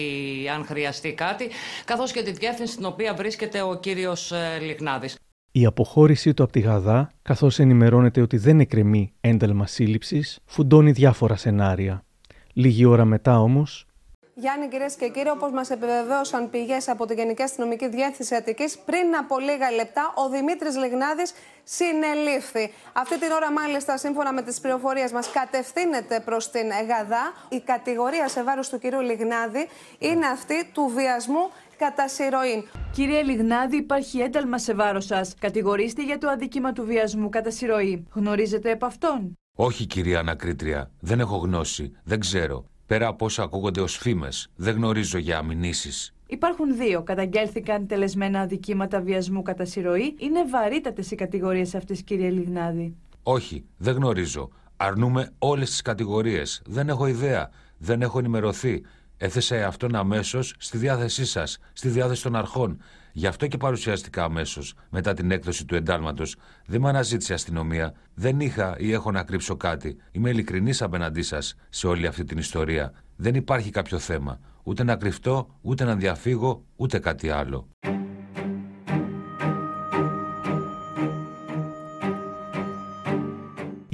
αν χρειαστεί κάτι, καθώς και τη διεύθυνση στην οποία βρίσκεται ο κύριος ε, Λιγνάδη. Η αποχώρησή του από τη Γαδά, καθώς ενημερώνεται ότι δεν εκκρεμεί ένταλμα σύλληψης, φουντώνει διάφορα σενάρια. Λίγη ώρα μετά όμως, Γιάννη, κυρίες και κύριοι, όπως μας επιβεβαίωσαν πηγές από την Γενική Αστυνομική Διεύθυνση Αττικής, πριν από λίγα λεπτά ο Δημήτρης Λιγνάδης συνελήφθη. Αυτή την ώρα, μάλιστα, σύμφωνα με τις πληροφορίες μας, κατευθύνεται προς την ΕΓΑΔΑ. Η κατηγορία σε βάρος του κυρίου Λιγνάδη είναι αυτή του βιασμού κατά συρροή. Κύριε Λιγνάδη, υπάρχει ένταλμα σε βάρος σας. Κατηγορήστε για το αδίκημα του βιασμού κατά συρροή. Γνωρίζετε επ' αυτόν; Όχι, κυρία Ανακρίτρια. Δεν έχω γνώση. Δεν ξέρω. Πέρα από όσα ακούγονται ως φήμες, δεν γνωρίζω για αμηνήσει. Υπάρχουν δύο. Καταγγέλθηκαν τελεσμένα αδικήματα βιασμού κατά συρροή. Είναι βαρύτατες οι κατηγορίες αυτές, κύριε Λιγνάδη. Όχι, δεν γνωρίζω. Αρνούμε όλες τις κατηγορίες. Δεν έχω ιδέα. Δεν έχω ενημερωθεί. Έθεσα αυτόν αμέσως στη διάθεσή σας, στη διάθεση των αρχών. Γι' αυτό και παρουσιάστηκα αμέσως μετά την έκδοση του εντάλματος. Δεν με αναζήτησε η αστυνομία. Δεν είχα ή έχω να κρύψω κάτι. Είμαι ειλικρινής απέναντί σας σε όλη αυτή την ιστορία. Δεν υπάρχει κάποιο θέμα. Ούτε να κρυφτώ, ούτε να διαφύγω, ούτε κάτι άλλο.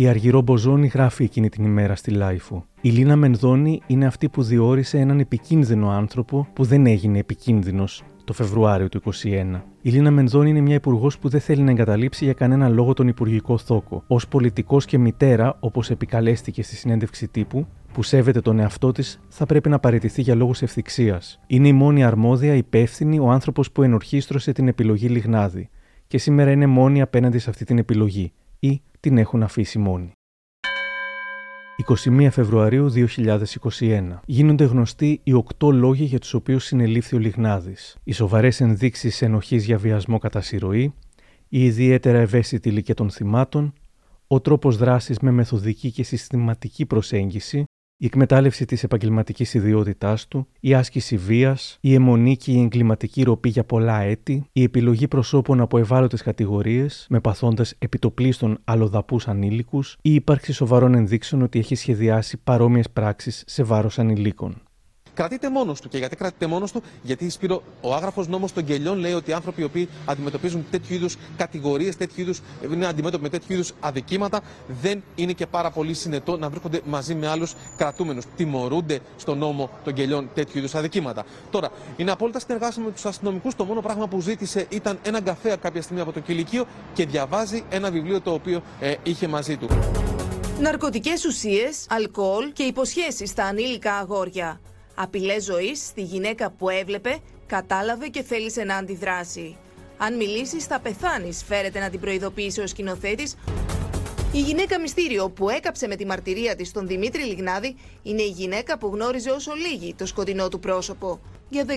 Η Αργυρό Μποζόνη γράφει εκείνη την ημέρα στη LiFO. Η Λίνα Μενδώνη είναι αυτή που διόρισε έναν επικίνδυνο άνθρωπο που δεν έγινε επικίνδυνος το Φεβρουάριο του 2021. Η Λίνα Μενδώνη είναι μια υπουργός που δεν θέλει να εγκαταλείψει για κανένα λόγο τον υπουργικό θώκο. Ως πολιτικός και μητέρα, όπως επικαλέστηκε στη συνέντευξη τύπου, που σέβεται τον εαυτό της, θα πρέπει να παραιτηθεί για λόγους ευθιξίας. Είναι η μόνη αρμόδια, υπεύθυνη, ο άνθρωπος που ενορχήστρωσε την επιλογή Λιγνάδη. Και σήμερα είναι μόνη απέναντι σε αυτή την επιλογή. Ή την έχουν αφήσει μόνη. 21 Φεβρουαρίου 2021. Γίνονται γνωστοί οι οκτώ λόγοι για τους οποίους συνελήφθη ο Λιγνάδης. Οι σοβαρές ενδείξεις ενοχής για βιασμό κατά συρροή, η ιδιαίτερα ευαίσθητη ηλικία των θυμάτων, ο τρόπος δράσης με μεθοδική και συστηματική προσέγγιση, η εκμετάλλευση της επαγγελματικής ιδιότητάς του, η άσκηση βίας, η αιμονή και η εγκληματική ροπή για πολλά έτη, η επιλογή προσώπων από ευάλωτες κατηγορίες με παθώντας επιτοπλίστων αλλοδαπούς ανήλικους ή η ύπαρξη σοβαρών ενδείξεων ότι έχει σχεδιάσει παρόμοιες πράξεις σε βάρος ανηλίκων κρατείται μόνος του. Και γιατί κρατείται μόνος του, γιατί Σπύρο, ο άγραφος νόμος των γελιών λέει ότι οι άνθρωποι οι οποίοι αντιμετωπίζουν τέτοιου είδους κατηγορίες, τέτοιου είδους, είναι αντιμέτωποι με τέτοιου είδους αδικήματα, δεν είναι και πάρα πολύ συνετό να βρίσκονται μαζί με άλλους κρατούμενους. Τιμωρούνται στον νόμο των γελιών τέτοιου είδους αδικήματα. Τώρα, είναι απόλυτα συνεργάσιμο με τους αστυνομικούς. Το μόνο πράγμα που ζήτησε ήταν έναν καφέ κάποια στιγμή από το κηλικείο και διαβάζει ένα βιβλίο το οποίο ε, είχε μαζί του. Ναρκωτικές ουσίες, αλκοόλ και υποσχέσεις στα ανήλικα αγόρια. Απειλές ζωής στη γυναίκα που έβλεπε, κατάλαβε και θέλησε να αντιδράσει. Αν μιλήσεις, θα πεθάνεις, φέρεται να την προειδοποιήσει ο σκηνοθέτης. Η γυναίκα μυστήριο που έκαψε με τη μαρτυρία της τον Δημήτρη Λιγνάδη είναι η γυναίκα που γνώριζε όσο λίγη το σκοτεινό του πρόσωπο. Για 19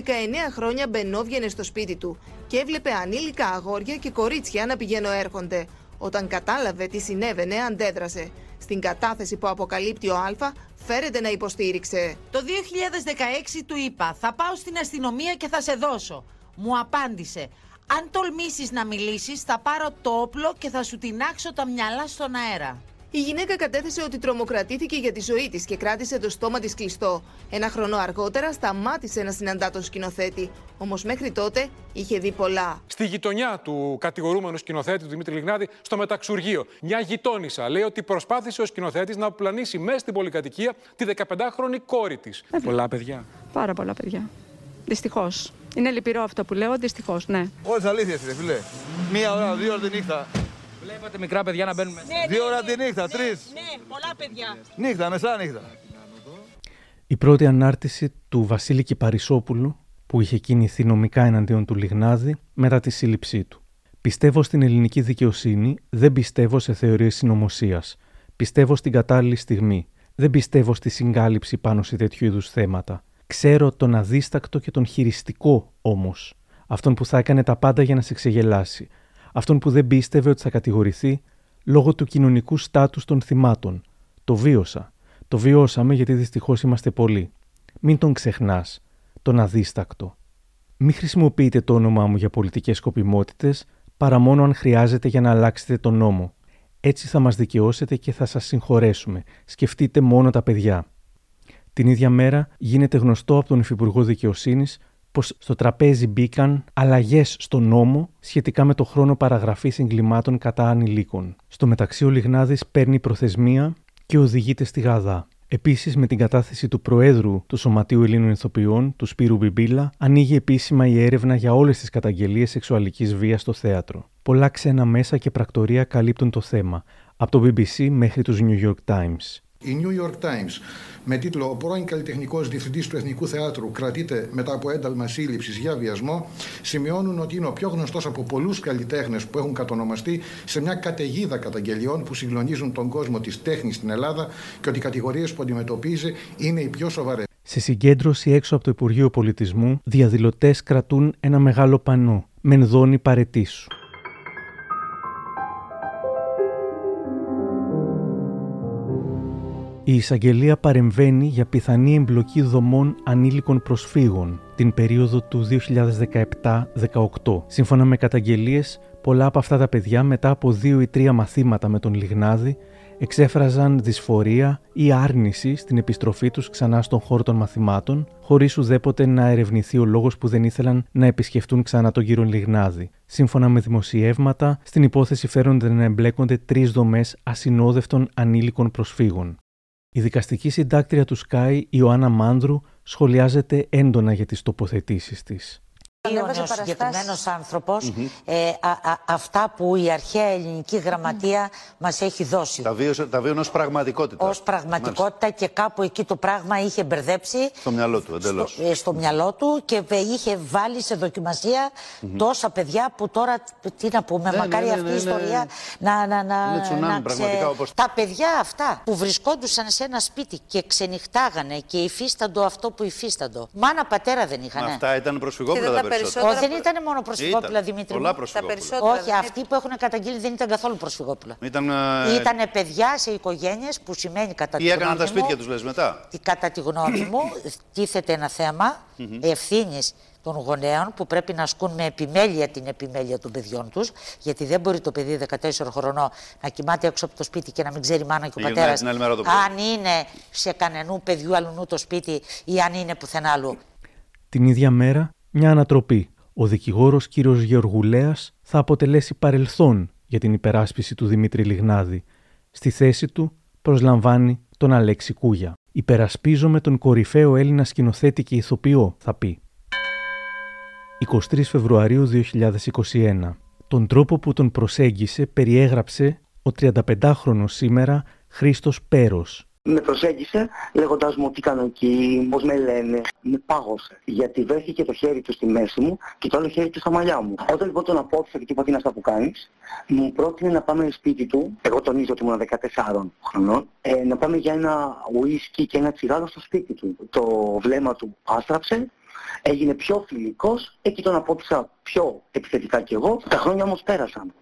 χρόνια μπαινόβγαινε στο σπίτι του και έβλεπε ανήλικα αγόρια και κορίτσια να πηγαίνω έρχονται. Όταν κατάλαβε τι συνέβαινε, αντέδρασε. Στην κατάθεση που αποκαλύπτει ο Α, φέρεται να υποστήριξε. Το 2016 του είπα: Θα πάω στην αστυνομία και θα σε δώσω. Μου απάντησε: Αν τολμήσεις να μιλήσεις, θα πάρω το όπλο και θα σου τεινάξω τα μυαλά στον αέρα. Η γυναίκα κατέθεσε ότι τρομοκρατήθηκε για τη ζωή της και κράτησε το στόμα της κλειστό. Ένα χρόνο αργότερα σταμάτησε να συναντά τον σκηνοθέτη. Όμως μέχρι τότε είχε δει πολλά. Στη γειτονιά του κατηγορούμενου σκηνοθέτη του Δημήτρη Λιγνάδη, στο μεταξουργείο, μια γειτόνισσα λέει ότι προσπάθησε ο σκηνοθέτης να πλανήσει μέσα στην πολυκατοικία τη 15χρονη κόρη της. Πολλά παιδιά. Πάρα πολλά παιδιά. Δυστυχώς. Είναι λυπηρό αυτό που λέω, δυστυχώς, ναι. Όλε αλήθεια είναι, φιλέ. Μία ώρα, δύο ώρα τη νύχτα. Βλέπατε μικρά παιδιά να μπαίνουν μέσα. Ναι, Δύο ώρα τη νύχτα, τρεις. Ναι, πολλά παιδιά. Νύχτα, μεσάνυχτα. Η πρώτη ανάρτηση του Βασίλη Κυπαρισόπουλου που είχε κινηθεί νομικά εναντίον του Λιγνάδη μετά τη σύλληψή του. Πιστεύω στην ελληνική δικαιοσύνη, δεν πιστεύω σε θεωρίες συνωμοσίας. Πιστεύω στην κατάλληλη στιγμή. Δεν πιστεύω στη συγκάλυψη πάνω σε τέτοιου είδους θέματα. Ξέρω τον αδίστακτο και τον χειριστικό όμως. Αυτόν που θα έκανε τα πάντα για να σε ξεγελάσει αυτόν που δεν πίστευε ότι θα κατηγορηθεί λόγω του κοινωνικού στάτους των θυμάτων. Το βίωσα. Το βιώσαμε γιατί δυστυχώς είμαστε πολλοί. Μην τον ξεχνάς, τον αδίστακτο. Μην χρησιμοποιείτε το όνομά μου για πολιτικές σκοπιμότητες παρά μόνο αν χρειάζεται για να αλλάξετε τον νόμο. Έτσι θα μας δικαιώσετε και θα σας συγχωρέσουμε. Σκεφτείτε μόνο τα παιδιά. Την ίδια μέρα γίνεται γνωστό από τον Υφυπουργό Δικαιοσύνης πως στο τραπέζι μπήκαν αλλαγές στο νόμο σχετικά με το χρόνο παραγραφής εγκλημάτων κατά ανηλίκων. Στο μεταξύ, ο Λιγνάδης παίρνει προθεσμία και οδηγείται στη Γαδά. Επίσης, με την κατάθεση του Προέδρου του Σωματείου Ελλήνων Ηθοποιών, του Σπύρου Μπιμπίλα, ανοίγει επίσημα η έρευνα για όλες τις καταγγελίες σεξουαλικής βίας στο θέατρο. Πολλά ξένα μέσα και πρακτορία καλύπτουν το θέμα, από το BBC μέχρι τους New York Times. Η New York Times με τίτλο Ο πρώην καλλιτεχνικός διευθυντής του Εθνικού Θεάτρου κρατείται μετά από ένταλμα σύλληψης για βιασμό, σημειώνουν ότι είναι ο πιο γνωστός από πολλούς καλλιτέχνες που έχουν κατονομαστεί σε μια καταιγίδα καταγγελιών που συγκλονίζουν τον κόσμο της τέχνης στην Ελλάδα και ότι οι κατηγορίες που αντιμετωπίζει είναι οι πιο σοβαρές. Σε συγκέντρωση έξω από το Υπουργείο Πολιτισμού, διαδηλωτές κρατούν ένα μεγάλο πανό. Μενδώνει παρετήσου. Η εισαγγελία παρεμβαίνει για πιθανή εμπλοκή δομών ανήλικων προσφύγων την περίοδο του 2017-18. Σύμφωνα με καταγγελίες, πολλά από αυτά τα παιδιά μετά από δύο ή τρία μαθήματα με τον Λιγνάδη εξέφραζαν δυσφορία ή άρνηση στην επιστροφή τους ξανά στον χώρο των μαθημάτων, χωρίς ουδέποτε να ερευνηθεί ο λόγος που δεν ήθελαν να επισκεφτούν ξανά τον κύριο Λιγνάδη. Σύμφωνα με δημοσιεύματα, στην υπόθεση φέρονται να εμπλέκονται τρεις δομές ασυνόδευτων ανήλικων προσφύγων. Η δικαστική συντάκτρια του Sky, Ιωάννα Μάνδρου, σχολιάζεται έντονα για τις τοποθετήσεις της ο συγκεκριμένος άνθρωπος ε, αυτά που η αρχαία ελληνική γραμματεία mm. μας έχει δώσει. Τα βίωσε, τα ως πραγματικότητα. Ω πραγματικότητα και κάπου εκεί το πράγμα είχε μπερδέψει. Στο μυαλό του, εντελώς. Στο, ε, στο, μυαλό του και είχε βάλει σε δοκιμασία τόσα παιδιά που τώρα. Τι να πούμε, ναι, μακάρι ναι, ναι, αυτή η ναι, ιστορία να. να, να, να ξε... όπως... Τα παιδιά αυτά που βρισκόντουσαν σε ένα σπίτι και ξενυχτάγανε και υφίσταντο αυτό που υφίσταντο. Μάνα πατέρα δεν είχαν. Αυτά ήταν προσφυγόπουλα περισσότερα. Όχι, δεν ήταν μόνο προσφυγόπουλα, Δημήτρη. Πολλά προσφυγόπουλα. Όχι, αυτοί που έχουν καταγγείλει δεν ήταν καθόλου προσφυγόπουλα. Ήταν Ήτανε παιδιά σε οικογένειες που σημαίνει κατά τη γνώμη μου. Ή έκαναν τα σπίτια τους, λες μετά. Κατά τη γνώμη μου, τίθεται ένα θέμα ευθύνης των γονέων που πρέπει να ασκούν με επιμέλεια την επιμέλεια των παιδιών τους. Γιατί δεν μπορεί το παιδί 14 χρονών να κοιμάται έξω από το σπίτι και να μην ξέρει η μάνα και ο πατέρας αν είναι σε κανενού παιδιού αλλού το σπίτι ή αν είναι πουθενά άλλου. Την ίδια μέρα μια ανατροπή. Ο δικηγόρος κύριος Γεωργουλέας θα αποτελέσει παρελθόν για την υπεράσπιση του Δημήτρη Λιγνάδη. Στη θέση του προσλαμβάνει τον Αλέξη Κούγια. «Υπερασπίζομαι τον κορυφαίο Έλληνα σκηνοθέτη και ηθοποιό», θα πει. 23 Φεβρουαρίου 2021. Τον τρόπο που τον προσέγγισε περιέγραψε ο 35χρονος σήμερα Χρήστος Πέρος, με προσέγγισε λέγοντάς μου τι κάνω εκεί, πώς με λένε. Με πάγωσε. Γιατί βρέθηκε το χέρι του στη μέση μου και το άλλο χέρι του στα μαλλιά μου. Όταν λοιπόν τον απόψε και τι είναι αυτά που κάνεις, μου πρότεινε να πάμε σπίτι του. Εγώ τονίζω ότι ήμουν 14 χρονών. Ε, να πάμε για ένα ουίσκι και ένα τσιγάρο στο σπίτι του. Το βλέμμα του άστραψε έγινε πιο φιλικός, εκεί τον απόψα πιο επιθετικά κι εγώ. Τα χρόνια όμως πέρασαν.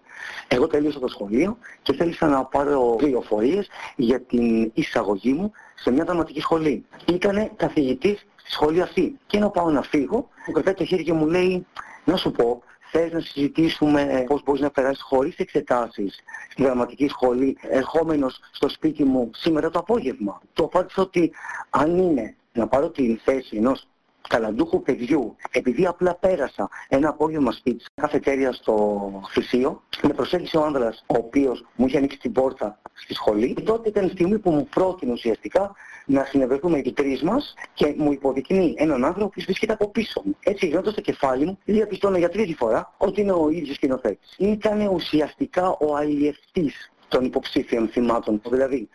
Εγώ τελείωσα το σχολείο και θέλησα να πάρω πληροφορίες για την εισαγωγή μου σε μια δραματική σχολή. Ήτανε καθηγητής στη σχολή αυτή. Και να πάω να φύγω, μου κρατάει το χέρι και μου λέει, να σου πω, θες να συζητήσουμε πώς μπορείς να περάσεις χωρίς εξετάσεις στη δραματική σχολή, ερχόμενος στο σπίτι μου σήμερα το απόγευμα. Το απάντησα ότι αν είναι να πάρω τη θέση ενός καλαντούχου παιδιού, επειδή απλά πέρασα ένα απόγευμα σπίτι, καφετέρια στο Φυσίο, με προσέγγισε ο άνδρας, ο οποίος μου είχε ανοίξει την πόρτα στη σχολή. Τότε ήταν η στιγμή που μου πρότεινε ουσιαστικά να συνευρεθούμε οι τρεις μας και μου υποδεικνύει έναν άνθρωπο που βρίσκεται από πίσω μου. Έτσι γινόταν στο κεφάλι μου, διαπιστώνω για τρίτη φορά ότι είναι ο ίδιος σκηνοθέτης. Ήταν ουσιαστικά ο αλλιευτής των υποψήφιων θυμάτων. Δηλαδή,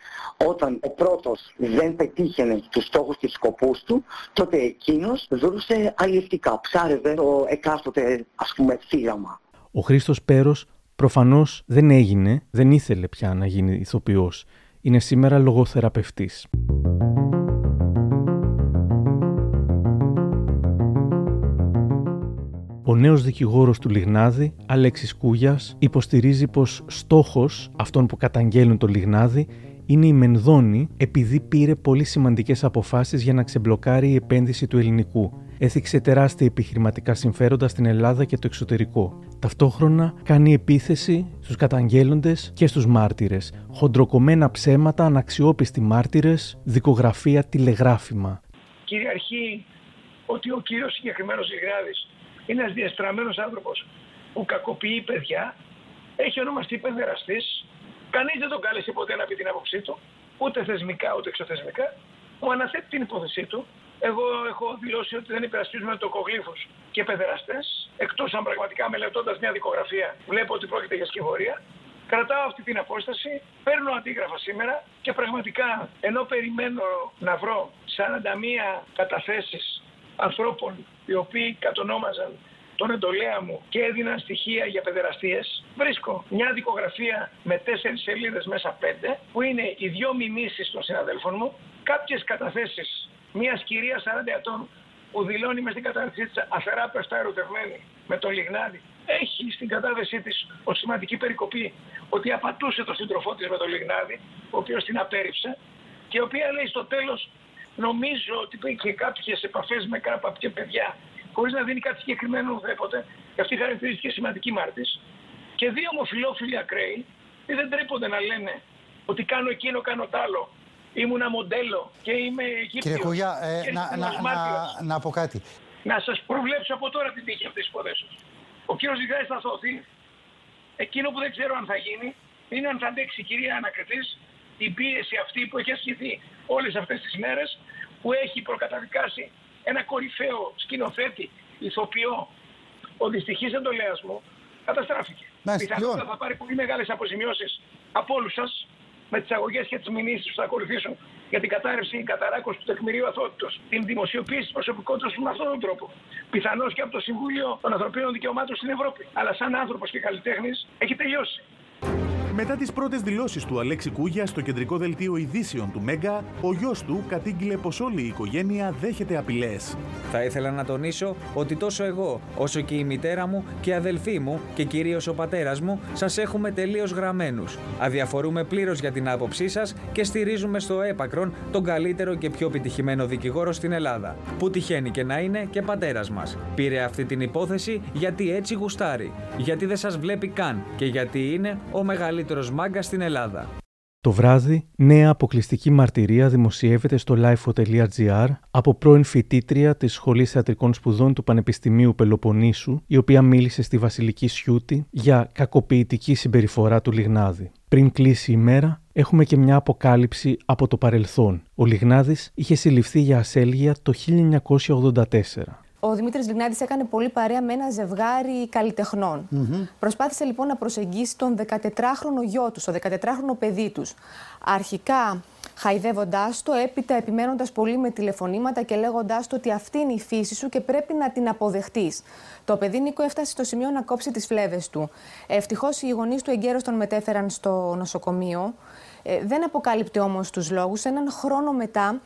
όταν ο πρώτος δεν πετύχαινε τους στόχους και τους σκοπούς του, τότε εκείνος δρούσε αλληλευτικά, ψάρευε το εκάστοτε ας πούμε θύραμα. Ο Χρήστος Πέρος προφανώς δεν έγινε, δεν ήθελε πια να γίνει ηθοποιός. Είναι σήμερα λογοθεραπευτής. Ο νέος δικηγόρος του Λιγνάδη, Αλέξης Κούγιας, υποστηρίζει πως στόχος αυτών που καταγγέλνουν το Λιγνάδη είναι η Μενδώνη επειδή πήρε πολύ σημαντικές αποφάσεις για να ξεμπλοκάρει η επένδυση του ελληνικού. Έθιξε τεράστια επιχειρηματικά συμφέροντα στην Ελλάδα και το εξωτερικό. Ταυτόχρονα κάνει επίθεση στους καταγγέλλοντες και στους μάρτυρες. Χοντροκομμένα ψέματα, αναξιόπιστοι μάρτυρες, δικογραφία, τηλεγράφημα. Κυριαρχεί ότι ο κύριος συγκεκριμένος Λιγνάδης είναι ένας διαστραμμένος άνθρωπος που κακοποιεί παιδιά, έχει ονομαστεί παιδεραστής. Κανείς δεν τον κάλεσε ποτέ να πει την άποψή του, ούτε θεσμικά ούτε εξωθεσμικά. Μου αναθέτει την υπόθεσή του. Εγώ έχω δηλώσει ότι δεν υπερασπίζουμε τοκογλύφου και παιδεραστές, εκτός αν πραγματικά μελετώντας μια δικογραφία βλέπω ότι πρόκειται για σκευωρία. Κρατάω αυτή την απόσταση, παίρνω αντίγραφα σήμερα και πραγματικά ενώ περιμένω να βρω 41 καταθέσεις ανθρώπων οι οποίοι κατονόμαζαν τον εντολέα μου και έδιναν στοιχεία για παιδεραστίες, βρίσκω μια δικογραφία με τέσσερις σελίδες μέσα πέντε, που είναι οι δυο μηνύσεις των συναδέλφων μου, κάποιες καταθέσεις μιας κυρίας 40 ετών που δηλώνει μες στην κατάθεσή της αφεράπεστα ερωτευμένη με τον Λιγνάδη. Έχει στην κατάθεσή της ως σημαντική περικοπή ότι απατούσε τον σύντροφό της με τον Λιγνάδη, ο οποίος την απέρριψε και η οποία λέει στο τέλος νομίζω ότι είχε κάποιες επαφές με κάποια παιδιά χωρίς να δίνει κάτι συγκεκριμένο ουδέποτε και αυτή χαρακτηρίστηκε σημαντική μάρτης και δύο ομοφιλόφιλοι ακραίοι δεν τρέπονται να λένε ότι κάνω εκείνο, κάνω τ' άλλο Ήμουνα μοντέλο και είμαι Αιγύπτιος. Κύριε Κουγιά, ε, να, να, να, να πω κάτι. Να σας προβλέψω από τώρα την τύχη αυτής της υποδέσεως. Ο κύριος Ζυγάης θα σωθεί. Εκείνο που δεν ξέρω αν θα γίνει είναι αν θα αντέξει η κυρία Ανακριτής την πίεση αυτή που έχει ασκηθεί όλες αυτές τις μέρες που έχει προκαταδικάσει ένα κορυφαίο σκηνοθέτη, ηθοποιό, ο δυστυχής εντολέας μου, καταστράφηκε. Πιθανότατα θα πάρει πολύ μεγάλες αποζημιώσεις από όλους σας με τις αγωγές και τις μηνύσεις που θα ακολουθήσουν για την κατάρρευση ή καταράκωσης του τεκμηρίου αθότητος, την δημοσιοποίηση της προσωπικότητας του με αυτόν τον τρόπο. Πιθανώς και από το Συμβούλιο των Ανθρωπίνων Δικαιωμάτων στην Ευρώπη. Αλλά σαν άνθρωπος και καλλιτέχνης έχει τελειώσει. Μετά τις πρώτες δηλώσεις του Αλέξη Κούγια στο κεντρικό δελτίο ειδήσεων του Μέγκα, ο γιος του κατήγγειλε πως όλη η οικογένεια δέχεται απειλές. Θα ήθελα να τονίσω ότι τόσο εγώ, όσο και η μητέρα μου και η αδελφή μου και κυρίως ο πατέρας μου, σας έχουμε τελείως γραμμένους. Αδιαφορούμε πλήρως για την άποψή σας και στηρίζουμε στο έπακρον τον καλύτερο και πιο επιτυχημένο δικηγόρο στην Ελλάδα. Που τυχαίνει και να είναι και πατέρας μας. Πήρε αυτή την υπόθεση γιατί έτσι γουστάρει. Γιατί δεν σας βλέπει καν και γιατί είναι ο μεγαλύτερος στην Ελλάδα. Το βράδυ, νέα αποκλειστική μαρτυρία δημοσιεύεται στο lifeo.gr από πρώην φοιτήτρια της Σχολής Θεατρικών Σπουδών του Πανεπιστημίου Πελοποννήσου, η οποία μίλησε στη Βασιλική Σιούτη για κακοποιητική συμπεριφορά του Λιγνάδη. Πριν κλείσει η μέρα, έχουμε και μια αποκάλυψη από το παρελθόν. Ο Λιγνάδης είχε συλληφθεί για ασέλγεια το 1984. Ο Δημήτρης Λιγνάδη έκανε πολύ παρέα με ένα ζευγάρι καλλιτεχνών. Προσπάθησε λοιπόν να προσεγγίσει τον 14χρονο γιο τους, το 14χρονο παιδί τους. Αρχικά χαϊδεύοντάς το, έπειτα επιμένοντας πολύ με τηλεφωνήματα και λέγοντάς του ότι αυτή είναι η φύση σου και πρέπει να την αποδεχτείς. Το παιδί Νίκο έφτασε στο σημείο να κόψει τις φλέβες του. Ευτυχώς οι γονείς του εγκαίρως τον μετέφεραν στο νοσοκομείο. Ε, δεν αποκάλυπτε όμως τους λόγους. Έναν χρόνο μετά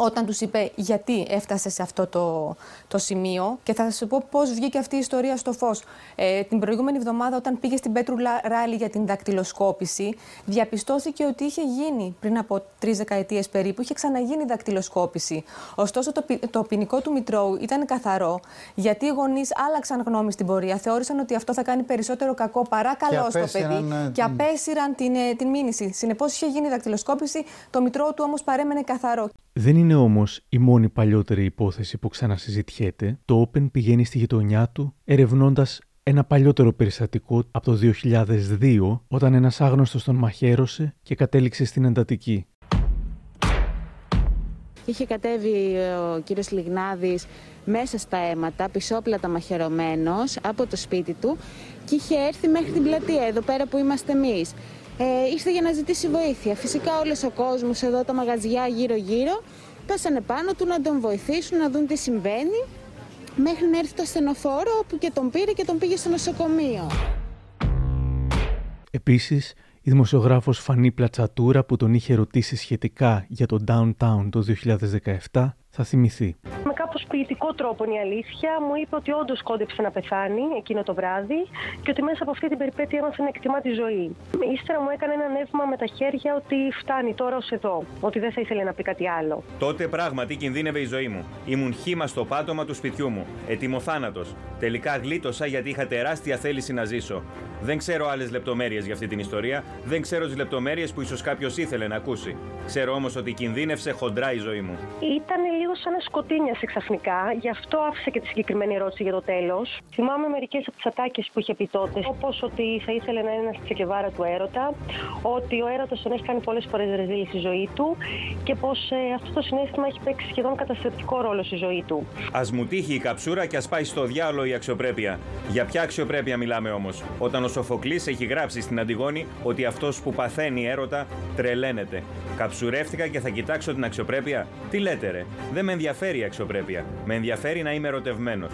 όταν τους είπε γιατί έφτασε σε αυτό το, το σημείο και θα σας πω πώς βγήκε αυτή η ιστορία στο φως. Ε, την προηγούμενη εβδομάδα όταν πήγε στην Πέτρου Ράλη για την δακτυλοσκόπηση διαπιστώθηκε ότι είχε γίνει πριν από τρεις δεκαετίες περίπου, είχε ξαναγίνει δακτυλοσκόπηση. Ωστόσο το, το ποινικό του Μητρώου ήταν καθαρό γιατί οι γονείς άλλαξαν γνώμη στην πορεία, θεώρησαν ότι αυτό θα κάνει περισσότερο κακό παρά καλό στο παιδί ε, και απέσυραν την, ε, την μήνυση. Συνεπώς είχε γίνει δακτυλοσκόπηση, το Μητρώου του όμως παρέμενε καθαρό. Δεν είναι όμως η μόνη παλιότερη υπόθεση που ξανασυζητιέται. Το Open πηγαίνει στη γειτονιά του ερευνώντας ένα παλιότερο περιστατικό από το 2002 όταν ένας άγνωστος τον μαχαίρωσε και κατέληξε στην εντατική. Είχε κατέβει ο κύριος Λιγνάδης μέσα στα αίματα, πισόπλατα μαχαιρωμένος από το σπίτι του και είχε έρθει μέχρι την πλατεία εδώ πέρα που είμαστε εμείς ε, ήρθε για να ζητήσει βοήθεια. Φυσικά όλος ο κόσμος εδώ, τα μαγαζιά γύρω-γύρω, πέσανε πάνω του να τον βοηθήσουν, να δουν τι συμβαίνει, μέχρι να έρθει το ασθενοφόρο που και τον πήρε και τον πήγε στο νοσοκομείο. Επίσης, η δημοσιογράφος Φανή Πλατσατούρα που τον είχε ρωτήσει σχετικά για το Downtown το 2017 θα θυμηθεί. Με κάπως ποιητικό τρόπο είναι η αλήθεια μου είπε ότι όντως κόντεψε να πεθάνει εκείνο το βράδυ και ότι μέσα από αυτή την περιπέτεια έμαθε να εκτιμά τη ζωή. Ύστερα μου έκανε ένα νεύμα με τα χέρια ότι φτάνει τώρα ως εδώ, ότι δεν θα ήθελε να πει κάτι άλλο. Τότε πράγματι κινδύνευε η ζωή μου. Ήμουν χήμα στο πάτωμα του σπιτιού μου. Έτοιμο θάνατος. Τελικά γλίτωσα γιατί είχα τεράστια θέληση να ζήσω. Δεν ξέρω άλλες λεπτομέρειες για αυτή την ιστορία. Δεν ξέρω τις λεπτομέρειες που ίσως κάποιος ήθελε να ακούσει. Ξέρω όμως ότι κινδύνευσε χοντρά η ζωή μου. Ήταν λίγο σαν να σκοτίνιασε ξαφνικά, γι' αυτό άφησε και τη συγκεκριμένη ερώτηση για το τέλος. Θυμάμαι μερικές από τις ατάκες που είχε πει τότε, όπως ότι θα ήθελε να είναι ένας τσεκεβάρα του έρωτα, ότι ο έρωτας τον έχει κάνει πολλές φορές ρεζίλη στη ζωή του και πως ε, αυτό το συνέστημα έχει παίξει σχεδόν καταστρεπτικό ρόλο στη ζωή του. Α μου τύχει η καψούρα και ας πάει στο διάλογο η αξιοπρέπεια. Για ποια αξιοπρέπεια μιλάμε όμως, όταν ο Σοφοκλής έχει γράψει στην Αντιγόνη ότι αυτός που παθαίνει έρωτα τρελαίνεται. Καψουρεύτηκα και θα κοιτάξω την αξιοπρέπεια. Τι λέτε, ρε; Δεν με ενδιαφέρει η αξιοπρέπεια. Με ενδιαφέρει να είμαι ερωτευμένος.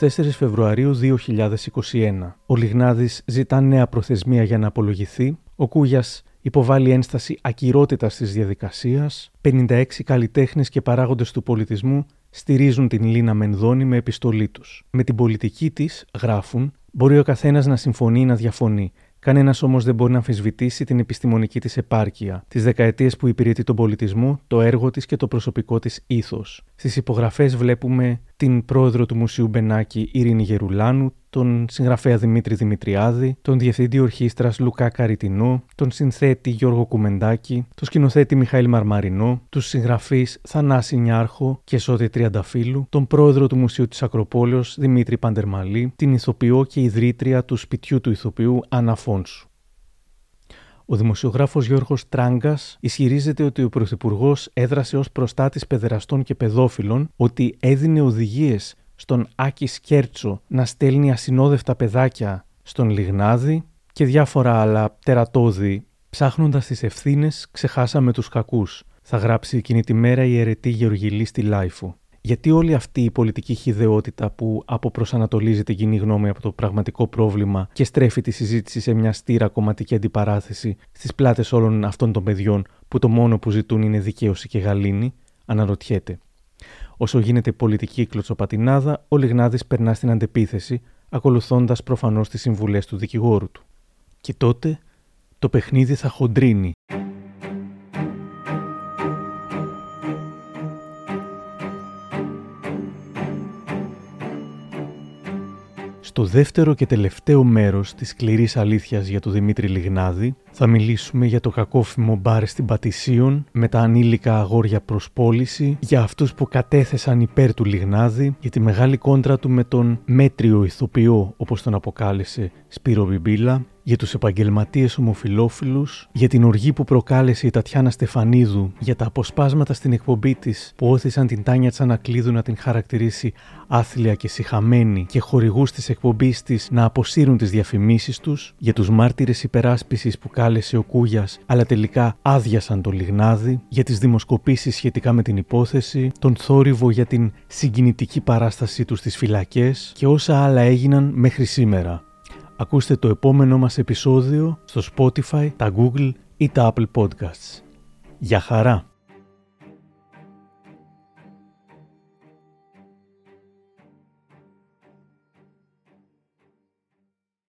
24 Φεβρουαρίου 2021. Ο Λιγνάδης ζητά νέα προθεσμία για να απολογηθεί. Ο Κούγιας υποβάλλει ένσταση ακυρότητας της διαδικασίας. 56 καλλιτέχνες και παράγοντες του πολιτισμού στηρίζουν την Λίνα Μενδώνη με επιστολή τους. Με την πολιτική της, γράφουν, μπορεί ο καθένας να συμφωνεί ή να διαφωνεί. Κανένας όμως δεν μπορεί να αμφισβητήσει την επιστημονική της επάρκεια, τις δεκαετίες που υπηρετεί τον πολιτισμό, το έργο της και το προσωπικό της ήθος. Στις υπογραφές βλέπουμε την πρόεδρο του Μουσείου Μπενάκη Ειρήνη Γερουλάνου, τον συγγραφέα Δημήτρη Δημητριάδη, τον διευθυντή ορχήστρας Λουκά Καριτινό, τον συνθέτη Γιώργο Κουμεντάκη, τον σκηνοθέτη Μιχαήλ Μαρμαρινό, τους συγγραφείς Θανάση Νιάρχο και Σώτη Τριανταφύλλου, τον πρόεδρο του Μουσείου της Ακροπόλεως Δημήτρη Παντερμαλή, την ηθοποιό και ιδρύτρια του σπιτιού του ηθοποιού Άννα Φόνσου. Ο δημοσιογράφος Γιώργος Τράγκας ισχυρίζεται ότι ο Πρωθυπουργός έδρασε ως προστάτης παιδεραστών και παιδόφιλων, ότι έδινε οδηγίες στον Άκη Σκέρτσο να στέλνει ασυνόδευτα παιδάκια στον Λιγνάδη και διάφορα άλλα τερατώδη. Ψάχνοντας τις ευθύνες, ξεχάσαμε τους κακούς. Θα γράψει εκείνη τη μέρα η Αρετή Γεωργιλή στη LiFO. Γιατί όλη αυτή η πολιτική χιδεότητα που αποπροσανατολίζει την κοινή γνώμη από το πραγματικό πρόβλημα και στρέφει τη συζήτηση σε μια στείρα κομματική αντιπαράθεση στις πλάτες όλων αυτών των παιδιών που το μόνο που ζητούν είναι δικαίωση και γαλήνη, αναρωτιέται. Όσο γίνεται πολιτική κλωτσοπατινάδα, ο Λιγνάδης περνά στην αντεπίθεση, ακολουθώντας προφανώς τις συμβουλές του δικηγόρου του. Και τότε το παιχνίδι θα χοντρίνει. Στο δεύτερο και τελευταίο μέρος της σκληρής αλήθειας για τον Δημήτρη Λιγνάδη θα μιλήσουμε για το κακόφημο μπάρ στην Πατησίων με τα ανήλικα αγόρια προς πώληση, για αυτούς που κατέθεσαν υπέρ του Λιγνάδη, για τη μεγάλη κόντρα του με τον μέτριο ηθοποιό όπως τον αποκάλεσε Σπύρο Μπιμπίλα, για τους επαγγελματίες ομοφιλόφιλους, για την οργή που προκάλεσε η Τατιάνα Στεφανίδου, για τα αποσπάσματα στην εκπομπή της που όθησαν την Τάνια Τσανακλείδου να την χαρακτηρίσει άθλια και συχαμένη και χορηγούς της εκπομπής της να αποσύρουν τις διαφημίσεις τους, για τους μάρτυρες υπεράσπισης που κάλεσε ο Κούγιας αλλά τελικά άδειασαν το Λιγνάδι, για τις δημοσκοπήσεις σχετικά με την υπόθεση, τον θόρυβο για την συγκινητική παράστασή τους στις φυλακές και όσα άλλα έγιναν μέχρι σήμερα. Ακούστε το επόμενο μας επεισόδιο στο Spotify, τα Google ή τα Apple Podcasts. Για χαρά!